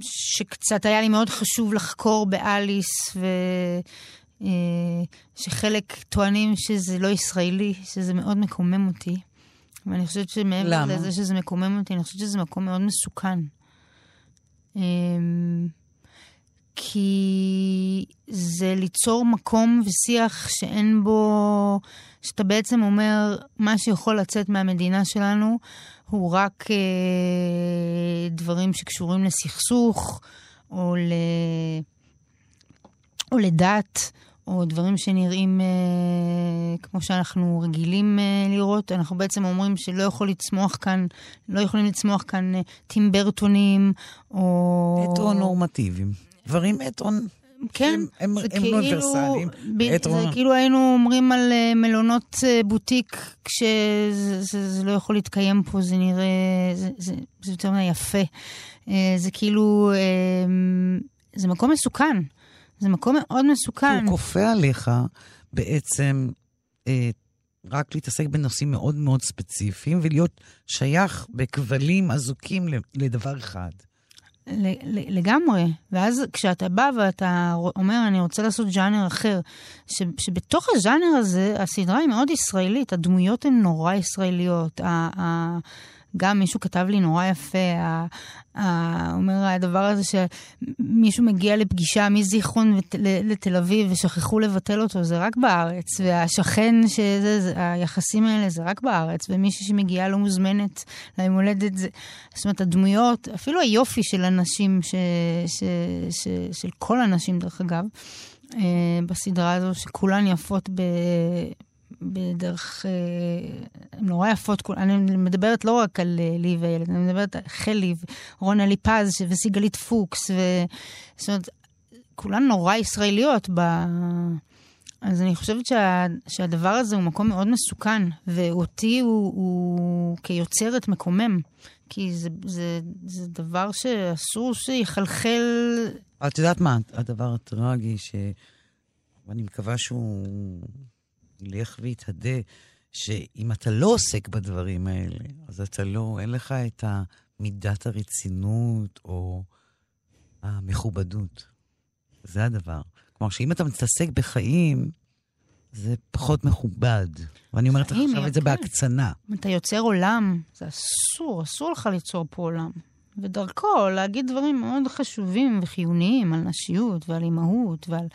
שקצת היה לי מאוד חשוב לחקור באליס, ו... uh, שחלק טוענים שזה לא ישראלי, שזה מאוד מקומם אותי. ואני חושבת שמעבר לזה שזה מקומם אותי, אני חושבת שזה מקום מאוד מסוכן. Um, כי זה ליצור מקום ושיח שאין בו, שאתה בעצם אומר, מה שיכול לצאת מהמדינה שלנו הוא רק אה, דברים שקשורים לסכסוך, או, ל... או לדת, או דברים שנראים אה, כמו שאנחנו רגילים אה, לראות. אנחנו בעצם אומרים שלא יכול לצמוח כאן, לא יכולים לצמוח כאן אה, טימברטונים, או... הטרונורמטיביים. דברים מטרון... כן, הם, זה הם כאילו, אוניברסליים. ב- זה רונה. כאילו היינו אומרים על אה, מלונות אה, בוטיק, כשזה זה, זה לא יכול להתקיים פה, זה נראה, זה, זה, זה יותר מדי יפה. אה, זה כאילו, זה מקום מסוכן. זה מקום מאוד מסוכן. הוא כופה עליך בעצם רק להתעסק בנושאים מאוד מאוד ספציפיים ולהיות שייך בכבלים אזוקים לדבר אחד. לגמרי. ואז כשאתה בא ואתה אומר, אני רוצה לעשות ז'אנר אחר, ש- שבתוך הז'אנר הזה, הסדרה היא מאוד ישראלית, הדמויות הן נורא ישראליות. ה- ה- גם מישהו כתב לי נורא יפה, ה- ה- אומר הדבר הזה שמישהו מגיע לפגישה מזיכרון ות- לתל אביב ושכחו לבטל אותו, זה רק בארץ, והשכן, שזה, זה, היחסים האלה זה רק בארץ, ומישהי שמגיעה לא מוזמנת ליום הולדת, זאת אומרת, הדמויות, אפילו היופי של הנשים, ש, ש, ש, של כל הנשים דרך אגב, אה, בסדרה הזו, שכולן יפות ב... בדרך, אה, הן נורא יפות, אני מדברת לא רק על אה, לי וילד, אני מדברת על חלי, רונה ליפז וסיגלית פוקס, ו... זאת אומרת, כולן נורא ישראליות ב... אז אני חושבת שה, שהדבר הזה הוא מקום מאוד מסוכן, ואותי הוא, הוא כיוצרת מקומם, כי זה, זה, זה דבר שאסור שיחלחל... את יודעת מה? הדבר הטרגי, ש... ואני מקווה שהוא ילך ויתהדה, שאם אתה לא עוסק בדברים האלה, אז אתה לא, אין לך את מידת הרצינות או המכובדות. זה הדבר. כלומר, שאם אתה מתעסק בחיים, זה פחות מכובד. ואני אומרת לך עכשיו את זה כן. בהקצנה. אם אתה יוצר עולם, זה אסור, אסור לך ליצור פה עולם. ודרכו להגיד דברים מאוד חשובים וחיוניים על נשיות ועל אימהות ועל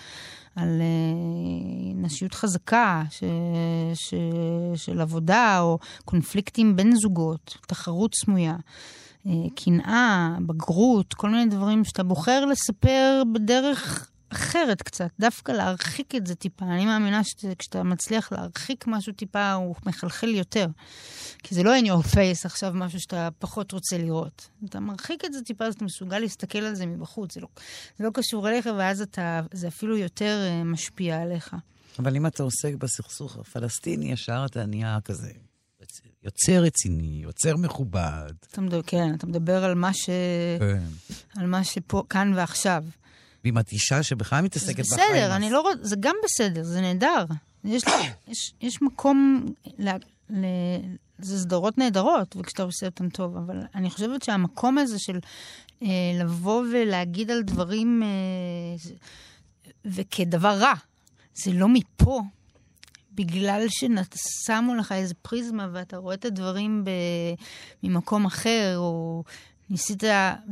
על, אה, נשיות חזקה ש, ש, של עבודה או קונפליקטים בין זוגות, תחרות סמויה, אה, קנאה, בגרות, כל מיני דברים שאתה בוחר לספר בדרך אחרת קצת, דווקא להרחיק את זה טיפה. אני מאמינה שכשאתה מצליח להרחיק משהו טיפה, הוא מחלחל יותר. כי זה לא in your face עכשיו משהו שאתה פחות רוצה לראות. אתה מרחיק את זה טיפה, אז אתה מסוגל להסתכל על זה מבחוץ. זה לא, זה לא קשור אליך, ואז אתה, זה אפילו יותר uh, משפיע עליך. אבל אם אתה עוסק בסכסוך הפלסטיני, ישר אתה נהיה כזה יוצר רציני, יוצר מכובד. אתה מדבר, כן, אתה מדבר על מה, ש... כן. על מה שפה, כאן ועכשיו. ואם את אישה שבכלל זה מתעסקת בחיים... בסדר, אני לא רוצ... זה גם בסדר, זה נהדר. יש, יש, יש מקום, ל, ל, זה סדרות נהדרות, וכשאתה עושה אותן טוב, אבל אני חושבת שהמקום הזה של אה, לבוא ולהגיד על דברים, אה, זה- וכדבר רע, זה לא מפה. בגלל ששמו לך איזה פריזמה ואתה רואה את הדברים ב... ממקום אחר, או ניסית,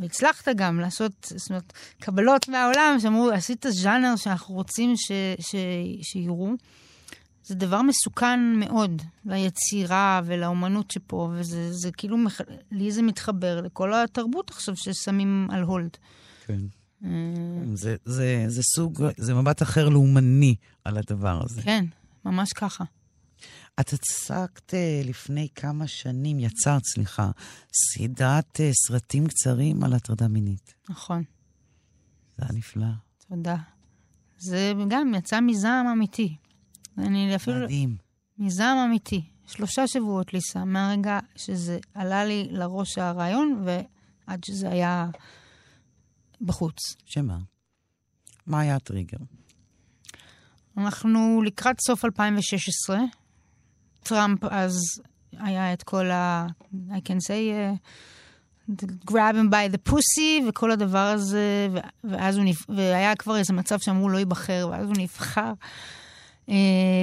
והצלחת גם לעשות, זאת אומרת, קבלות מהעולם, שאמרו, עשית ז'אנר שאנחנו רוצים ש... ש... שיראו. זה דבר מסוכן מאוד ליצירה ולאומנות שפה, וזה זה כאילו, מח... לי זה מתחבר לכל התרבות עכשיו ששמים על הולד. כן. אה, זה, זה, זה סוג, זה מבט אחר לאומני על הדבר הזה. כן, ממש ככה. את הצגת אה, לפני כמה שנים, יצרת, סליחה, סדרת אה, סרטים קצרים על הטרדה מינית. נכון, זה היה נפלא. תודה. זה גם יצא מזעם אמיתי. אני אפילו... מדהים. מזעם אמיתי. שלושה שבועות, ליסה, מהרגע שזה עלה לי לראש הרעיון ועד שזה היה בחוץ. שמה? מה היה הטריגר? אנחנו לקראת סוף 2016. טראמפ אז היה את כל ה... I can say... Uh, grab him by the pussy וכל הדבר הזה, ואז הוא נבחר, והיה כבר איזה מצב שאמרו לא ייבחר, ואז הוא נבחר. Uh,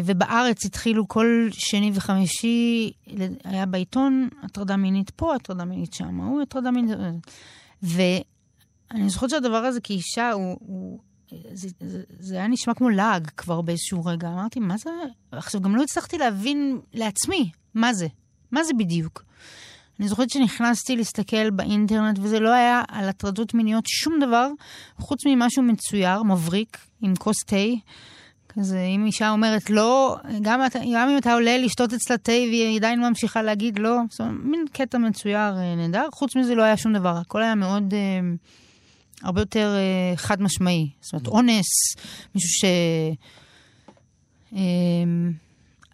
ובארץ התחילו כל שני וחמישי, היה בעיתון הטרדה מינית פה, הטרדה מינית שם, ההוא הטרדה מינית... ואני זוכרת שהדבר הזה כאישה הוא... הוא זה, זה, זה היה נשמע כמו לעג כבר באיזשהו רגע. אמרתי, מה זה? עכשיו, גם לא הצלחתי להבין לעצמי מה זה. מה זה בדיוק? אני זוכרת שנכנסתי להסתכל באינטרנט, וזה לא היה על הטרדות מיניות שום דבר, חוץ ממשהו מצויר, מבריק, עם כוס תה. כזה, אם אישה אומרת לא, גם, גם אם אתה עולה לשתות אצלה תה והיא עדיין ממשיכה להגיד לא, זאת אומרת, מין קטע מצויר אה, נהדר. חוץ מזה לא היה שום דבר, הכל היה מאוד אה, הרבה יותר אה, חד משמעי. זאת אומרת, אונס, מישהו ש... אה,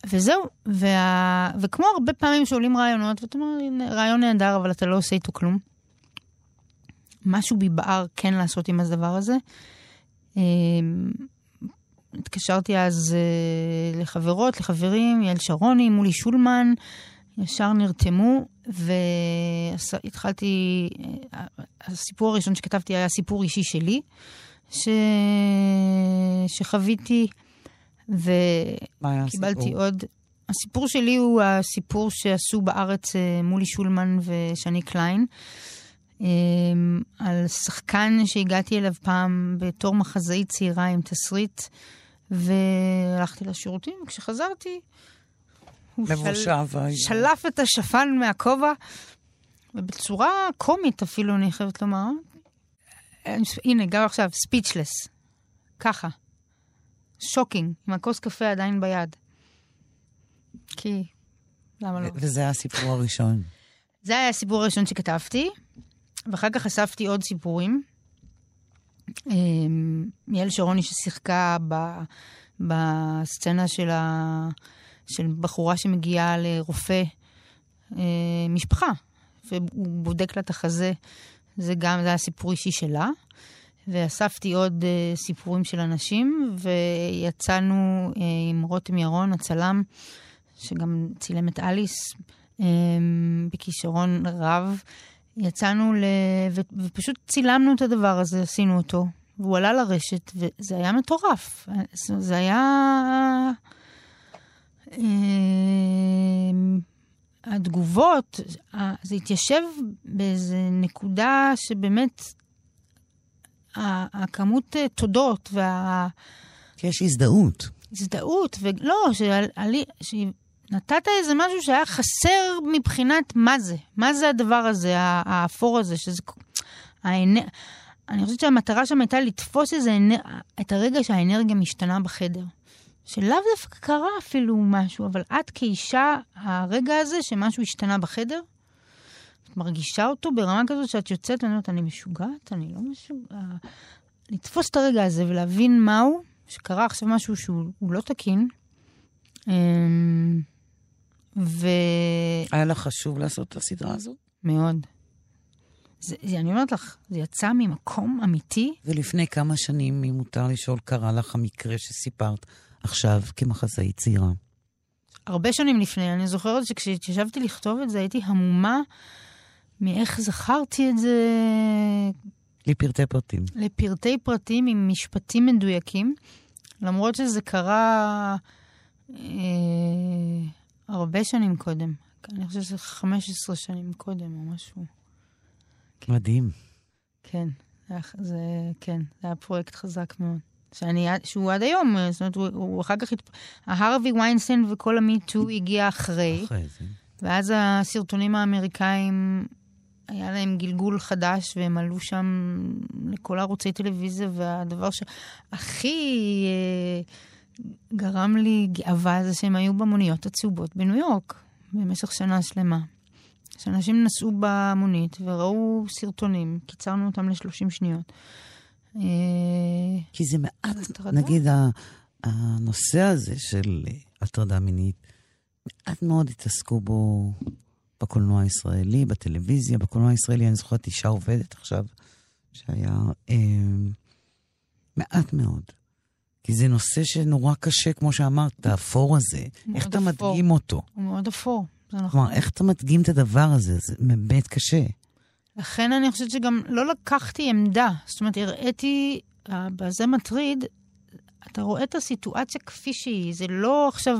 וזהו, וה... וכמו הרבה פעמים שעולים רעיונות, ואתה אומר, "הנה, רעיון נהדר, אבל אתה לא עושה איתו כלום. משהו בי בער כן לעשות עם הדבר הזה. אה, התקשרתי אז אה, לחברות, לחברים, יעל שרוני, מולי שולמן, ישר נרתמו, והתחלתי, הסיפור הראשון שכתבתי היה סיפור אישי שלי, ש... שחוויתי, וקיבלתי? עוד. הסיפור שלי הוא הסיפור שעשו בארץ אה, מולי שולמן ושני קליין. אה, על שחקן שהגעתי אליו פעם בתור מחזאית צעירה עם תסריט, והלכתי לשירותים, וכשחזרתי, לבושה של... והיא- שלף את השפן מהכובע, ובצורה קומית אפילו, אני חייבת לומר. אה, הנה, גם עכשיו, ספיצ'לס. ככה. שוקינג, עם הכוס קפה עדיין ביד. כי, למה לא? וזה היה הסיפור הראשון. <laughs> זה היה הסיפור הראשון שכתבתי, ואחר כך אספתי עוד סיפורים. אמ, יעל שרוני ששיחקה ב, בסצנה של, ה, של בחורה שמגיעה לרופא אה, משפחה, והוא בודק לה את החזה. זה גם, זה היה סיפור אישי שלה. ואספתי עוד uh, סיפורים של אנשים, ויצאנו uh, עם רותם ירון, הצלם, שגם צילם את אליס, בכישרון רב. יצאנו ל... ופשוט צילמנו את הדבר הזה, עשינו אותו. והוא עלה לרשת, וזה היה מטורף. זה היה... אמ, התגובות, זה התיישב באיזה נקודה שבאמת הכמות אה, תודות וה... כי יש הזדהות. הזדהות, ולא, שעלי, שנתת איזה משהו שהיה חסר מבחינת מה זה, מה זה הדבר הזה, האפור הזה, שזה... האנ... אני חושבת שהמטרה שם הייתה לתפוס איזה. את הרגע שהאנרגיה משתנה בחדר. שלאו דווקא קרה אפילו משהו, אבל את כאישה, הרגע הזה שמשהו השתנה בחדר, את מרגישה אותו ברמה כזאת שאת יוצאת ואני אומרת, אני משוגעת? אני לא משוגעת. לתפוס את הרגע הזה ולהבין מהו, שקרה עכשיו משהו שהוא הוא לא תקין. אמ, ומאוד. היה לך חשוב לעשות את הסדרה הזאת? זה, זה, אני אומרת לך, זה יצא ממקום אמיתי. ולפני כמה שנים, אם מותר לשאול, קרה לך המקרה שסיפרת עכשיו כמחזאית צעירה. הרבה שנים לפני, אני זוכרת שכשישבתי לכתוב את זה, הייתי המומה מאיך זכרתי את זה לפרטי פרטים. לפרטי פרטים עם משפטים מדויקים, למרות שזה קרה אה, הרבה שנים קודם. אני חושבת שזה 15 שנים קודם או משהו. מדהים. כן, זה, כן, זה היה פרויקט חזק מאוד. שאני, שהוא עד היום, זאת אומרת, הוא, הוא אחר כך, ההרווי ויינסטיין וכל המיטו הגיע אחרי. אחרי זה. ואז הסרטונים האמריקאים, היה להם גלגול חדש, והם עלו שם לכל ערוצי טלוויזיה, והדבר שהכי אה, גרם לי גאווה זה שהם היו במוניות הצהובות בניו יורק במשך שנה שלמה. שאנשים נסעו במונית וראו סרטונים, קיצרנו אותם ל-30 שניות. אה, כי זה מעט, הטרדה? נגיד, הנושא הזה של הטרדה מינית, מעט מאוד התעסקו בו בקולנוע הישראלי, בטלוויזיה. בקולנוע הישראלי, אני זוכרת אישה עובדת עכשיו, שהיה אה, מעט מאוד. כי זה נושא שנורא קשה, כמו שאמרת, האפור הזה. איך אתה אפור. מדגים אותו? הוא מאוד אפור, זה נכון. כלומר, איך אתה מדגים את הדבר הזה? זה באמת קשה. לכן אני חושבת שגם לא לקחתי עמדה. זאת אומרת, הראיתי, אה, בזה מטריד, אתה רואה את הסיטואציה כפי שהיא, זה לא עכשיו,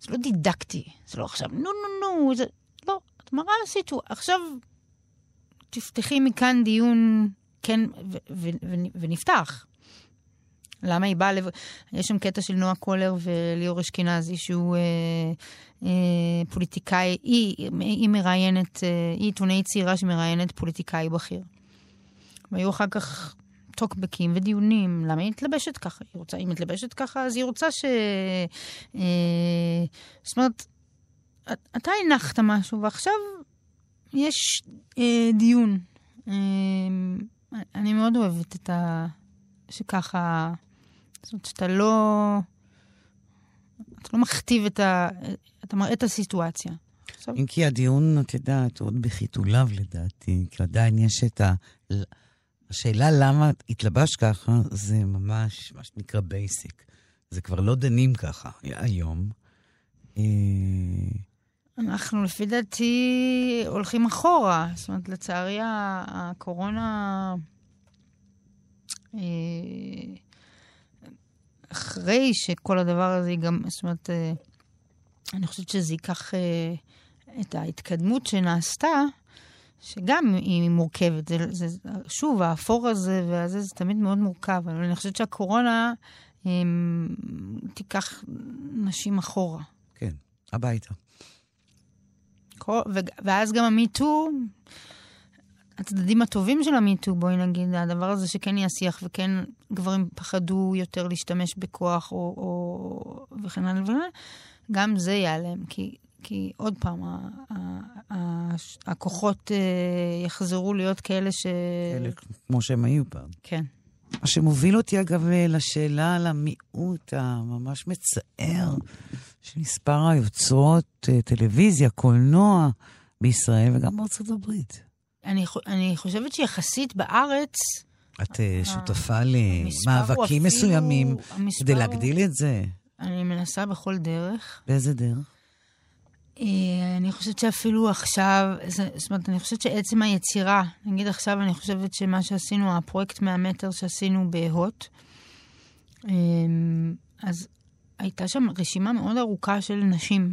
זה לא דידקטי, זה לא עכשיו, נו, נו, נו, זה, לא, את מראה סיטואציה. עכשיו, תפתחי מכאן דיון, כן, ו- ו- ו- ונפתח. למה היא באה לב... יש שם קטע של נועה קולר וליאור אשכנזי, שהוא אה, אה, פוליטיקאי, היא, היא מראיינת, אה, היא עיתונאית צעירה שמראיינת פוליטיקאי בכיר. והיו אחר כך טוקבקים ודיונים, למה היא מתלבשת ככה? היא רוצה, היא מתלבשת ככה, אז היא רוצה ש... אה, זאת אומרת, את- אתה הנחת משהו, ועכשיו יש אה, דיון. אה, אני מאוד אוהבת את ה... שככה... זאת אומרת, שאתה לא... אתה לא מכתיב את ה... אתה מראה את הסיטואציה. עכשיו... אם כי הדיון, את יודעת, עוד בחיתוליו לדעתי, כי עדיין יש את ה... השאלה למה התלבש ככה, זה ממש, מה שנקרא בייסיק. זה כבר לא דנים ככה היום. אה, אנחנו לפי דעתי הולכים אחורה. זאת אומרת, לצערי הקורונה... אה, אחרי שכל הדבר הזה גם, זאת אומרת, אה, אני חושבת שזה ייקח את ההתקדמות שנעשתה, שגם היא מורכבת. זה, זה, שוב, האפור הזה והזה, זה תמיד מאוד מורכב, אבל אני חושבת שהקורונה הם, תיקח נשים אחורה. כן, הביתה. כל, ו, ואז גם המיטו, הצדדים הטובים של המיטו, בואי נגיד, הדבר הזה שכן יהיה שיח וכן גברים פחדו יותר להשתמש בכוח או, או וכן הלאה, גם זה ייעלם, כי כי עוד פעם, הכוחות אה, יחזרו להיות כאלה ש... כאלה כמו שהם היו פעם. כן. מה שמוביל אותי, אגב, לשאלה על המיעוט הממש מצער של מספר היוצרות אה, טלוויזיה, קולנוע בישראל וגם בארצות הברית. אני, אני חושבת שיחסית בארץ... את אה, שותפה למאבקים מסוימים כדי להגדיל את זה? אני מנסה בכל דרך. באיזה דרך? אה, אני חושבת שאפילו עכשיו, זאת אומרת, אני חושבת שעצם היצירה, נגיד עכשיו אני חושבת שמה שעשינו, הפרויקט 100 מטר שעשינו בהוט, אה, אז הייתה שם רשימה מאוד ארוכה של נשים,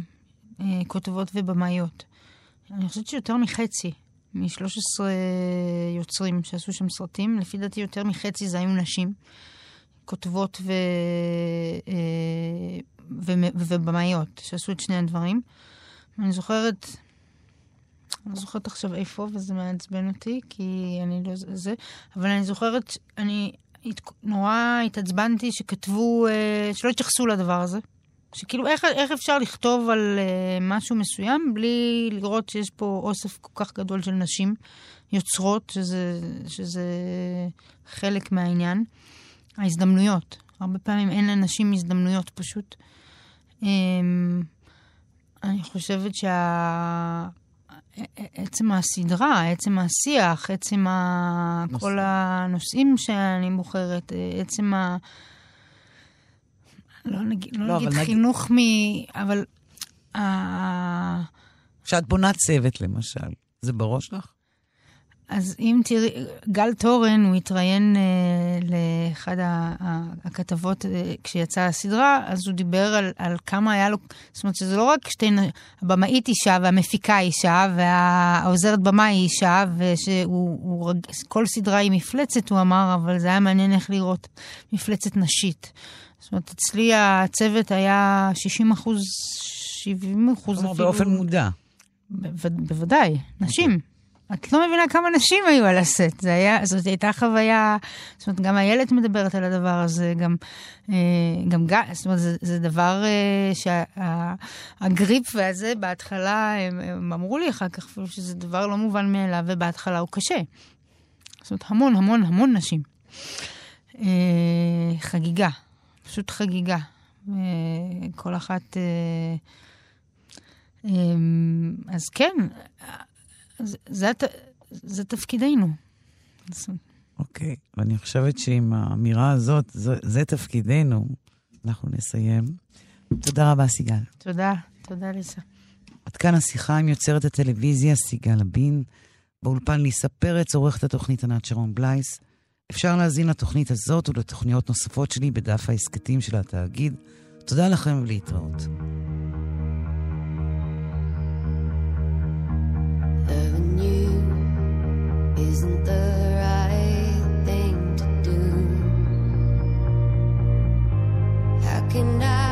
כותבות ובמאיות. אני חושבת שיותר מחצי, מ-13 יוצרים שעשו שם סרטים, לפי דעתי יותר מחצי זה היו נשים, כותבות ו... ובמאיות, שעשו את שני הדברים. אני זוכרת, אני לא זוכרת עכשיו איפה, וזה מעצבן אותי, כי אני לא זה, אבל אני זוכרת, אני נורא התעצבנתי שכתבו, אה, שלא התייחסו לדבר הזה. שכאילו, איך, איך אפשר לכתוב על uh, משהו מסוים בלי לראות שיש פה אוסף כל כך גדול של נשים יוצרות, שזה, שזה חלק מהעניין. ההזדמנויות. הרבה פעמים אין לנשים הזדמנויות פשוט. Um, אני חושבת שה... עצם הסדרה, עצם השיח, עצם ה... כל הנושאים שאני בוחרת, עצם ה... לא נגיד, לא לא נגיד חינוך נגיד... מ... אבל... כשאת בונה צוות, למשל, זה בראש לך? אז אם תראי, גל תורן, הוא התראיין אה, לאחד הכתבות אה, כשיצאה הסדרה, אז הוא דיבר על, על כמה היה לו, זאת אומרת שזה לא רק שתי, הבמאית אישה והמפיקה אישה והעוזרת במה היא אישה, וכל סדרה היא מפלצת, הוא אמר, אבל זה היה מעניין איך לראות מפלצת נשית. זאת אומרת, אצלי הצוות היה 60 אחוז, 70 אחוז אפילו. כלומר, באופן מודע. בוודאי, נשים. אוקיי. את לא מבינה כמה נשים היו על הסט. זה היה, זאת הייתה חוויה, זאת אומרת, גם איילת מדברת על הדבר הזה, גם, אה, גם גל, זאת אומרת, זה, זה דבר אה, שהגריפ שה, והזה, בהתחלה, הם, הם אמרו לי אחר כך אפילו שזה דבר לא מובן מאליו, ובהתחלה הוא קשה. זאת אומרת, המון, המון, המון נשים. אה, חגיגה, פשוט חגיגה. אה, כל אחת... אה, אה, אז כן, זה, זה, זה תפקידנו. אוקיי, okay, ואני חושבת שעם האמירה הזאת, זה, זה תפקידנו, אנחנו נסיים. תודה רבה, סיגל. תודה, תודה ליסה. עד כאן השיחה עם יוצרת הטלוויזיה סיגל אבין. באולפן ליסה פרץ, עורכת התוכנית ענת שרון בלייס. אפשר להזין לתוכנית הזאת ולתוכניות נוספות שלי בדף ההסכתים של התאגיד. תודה לכם ולהתראות. isn't the can I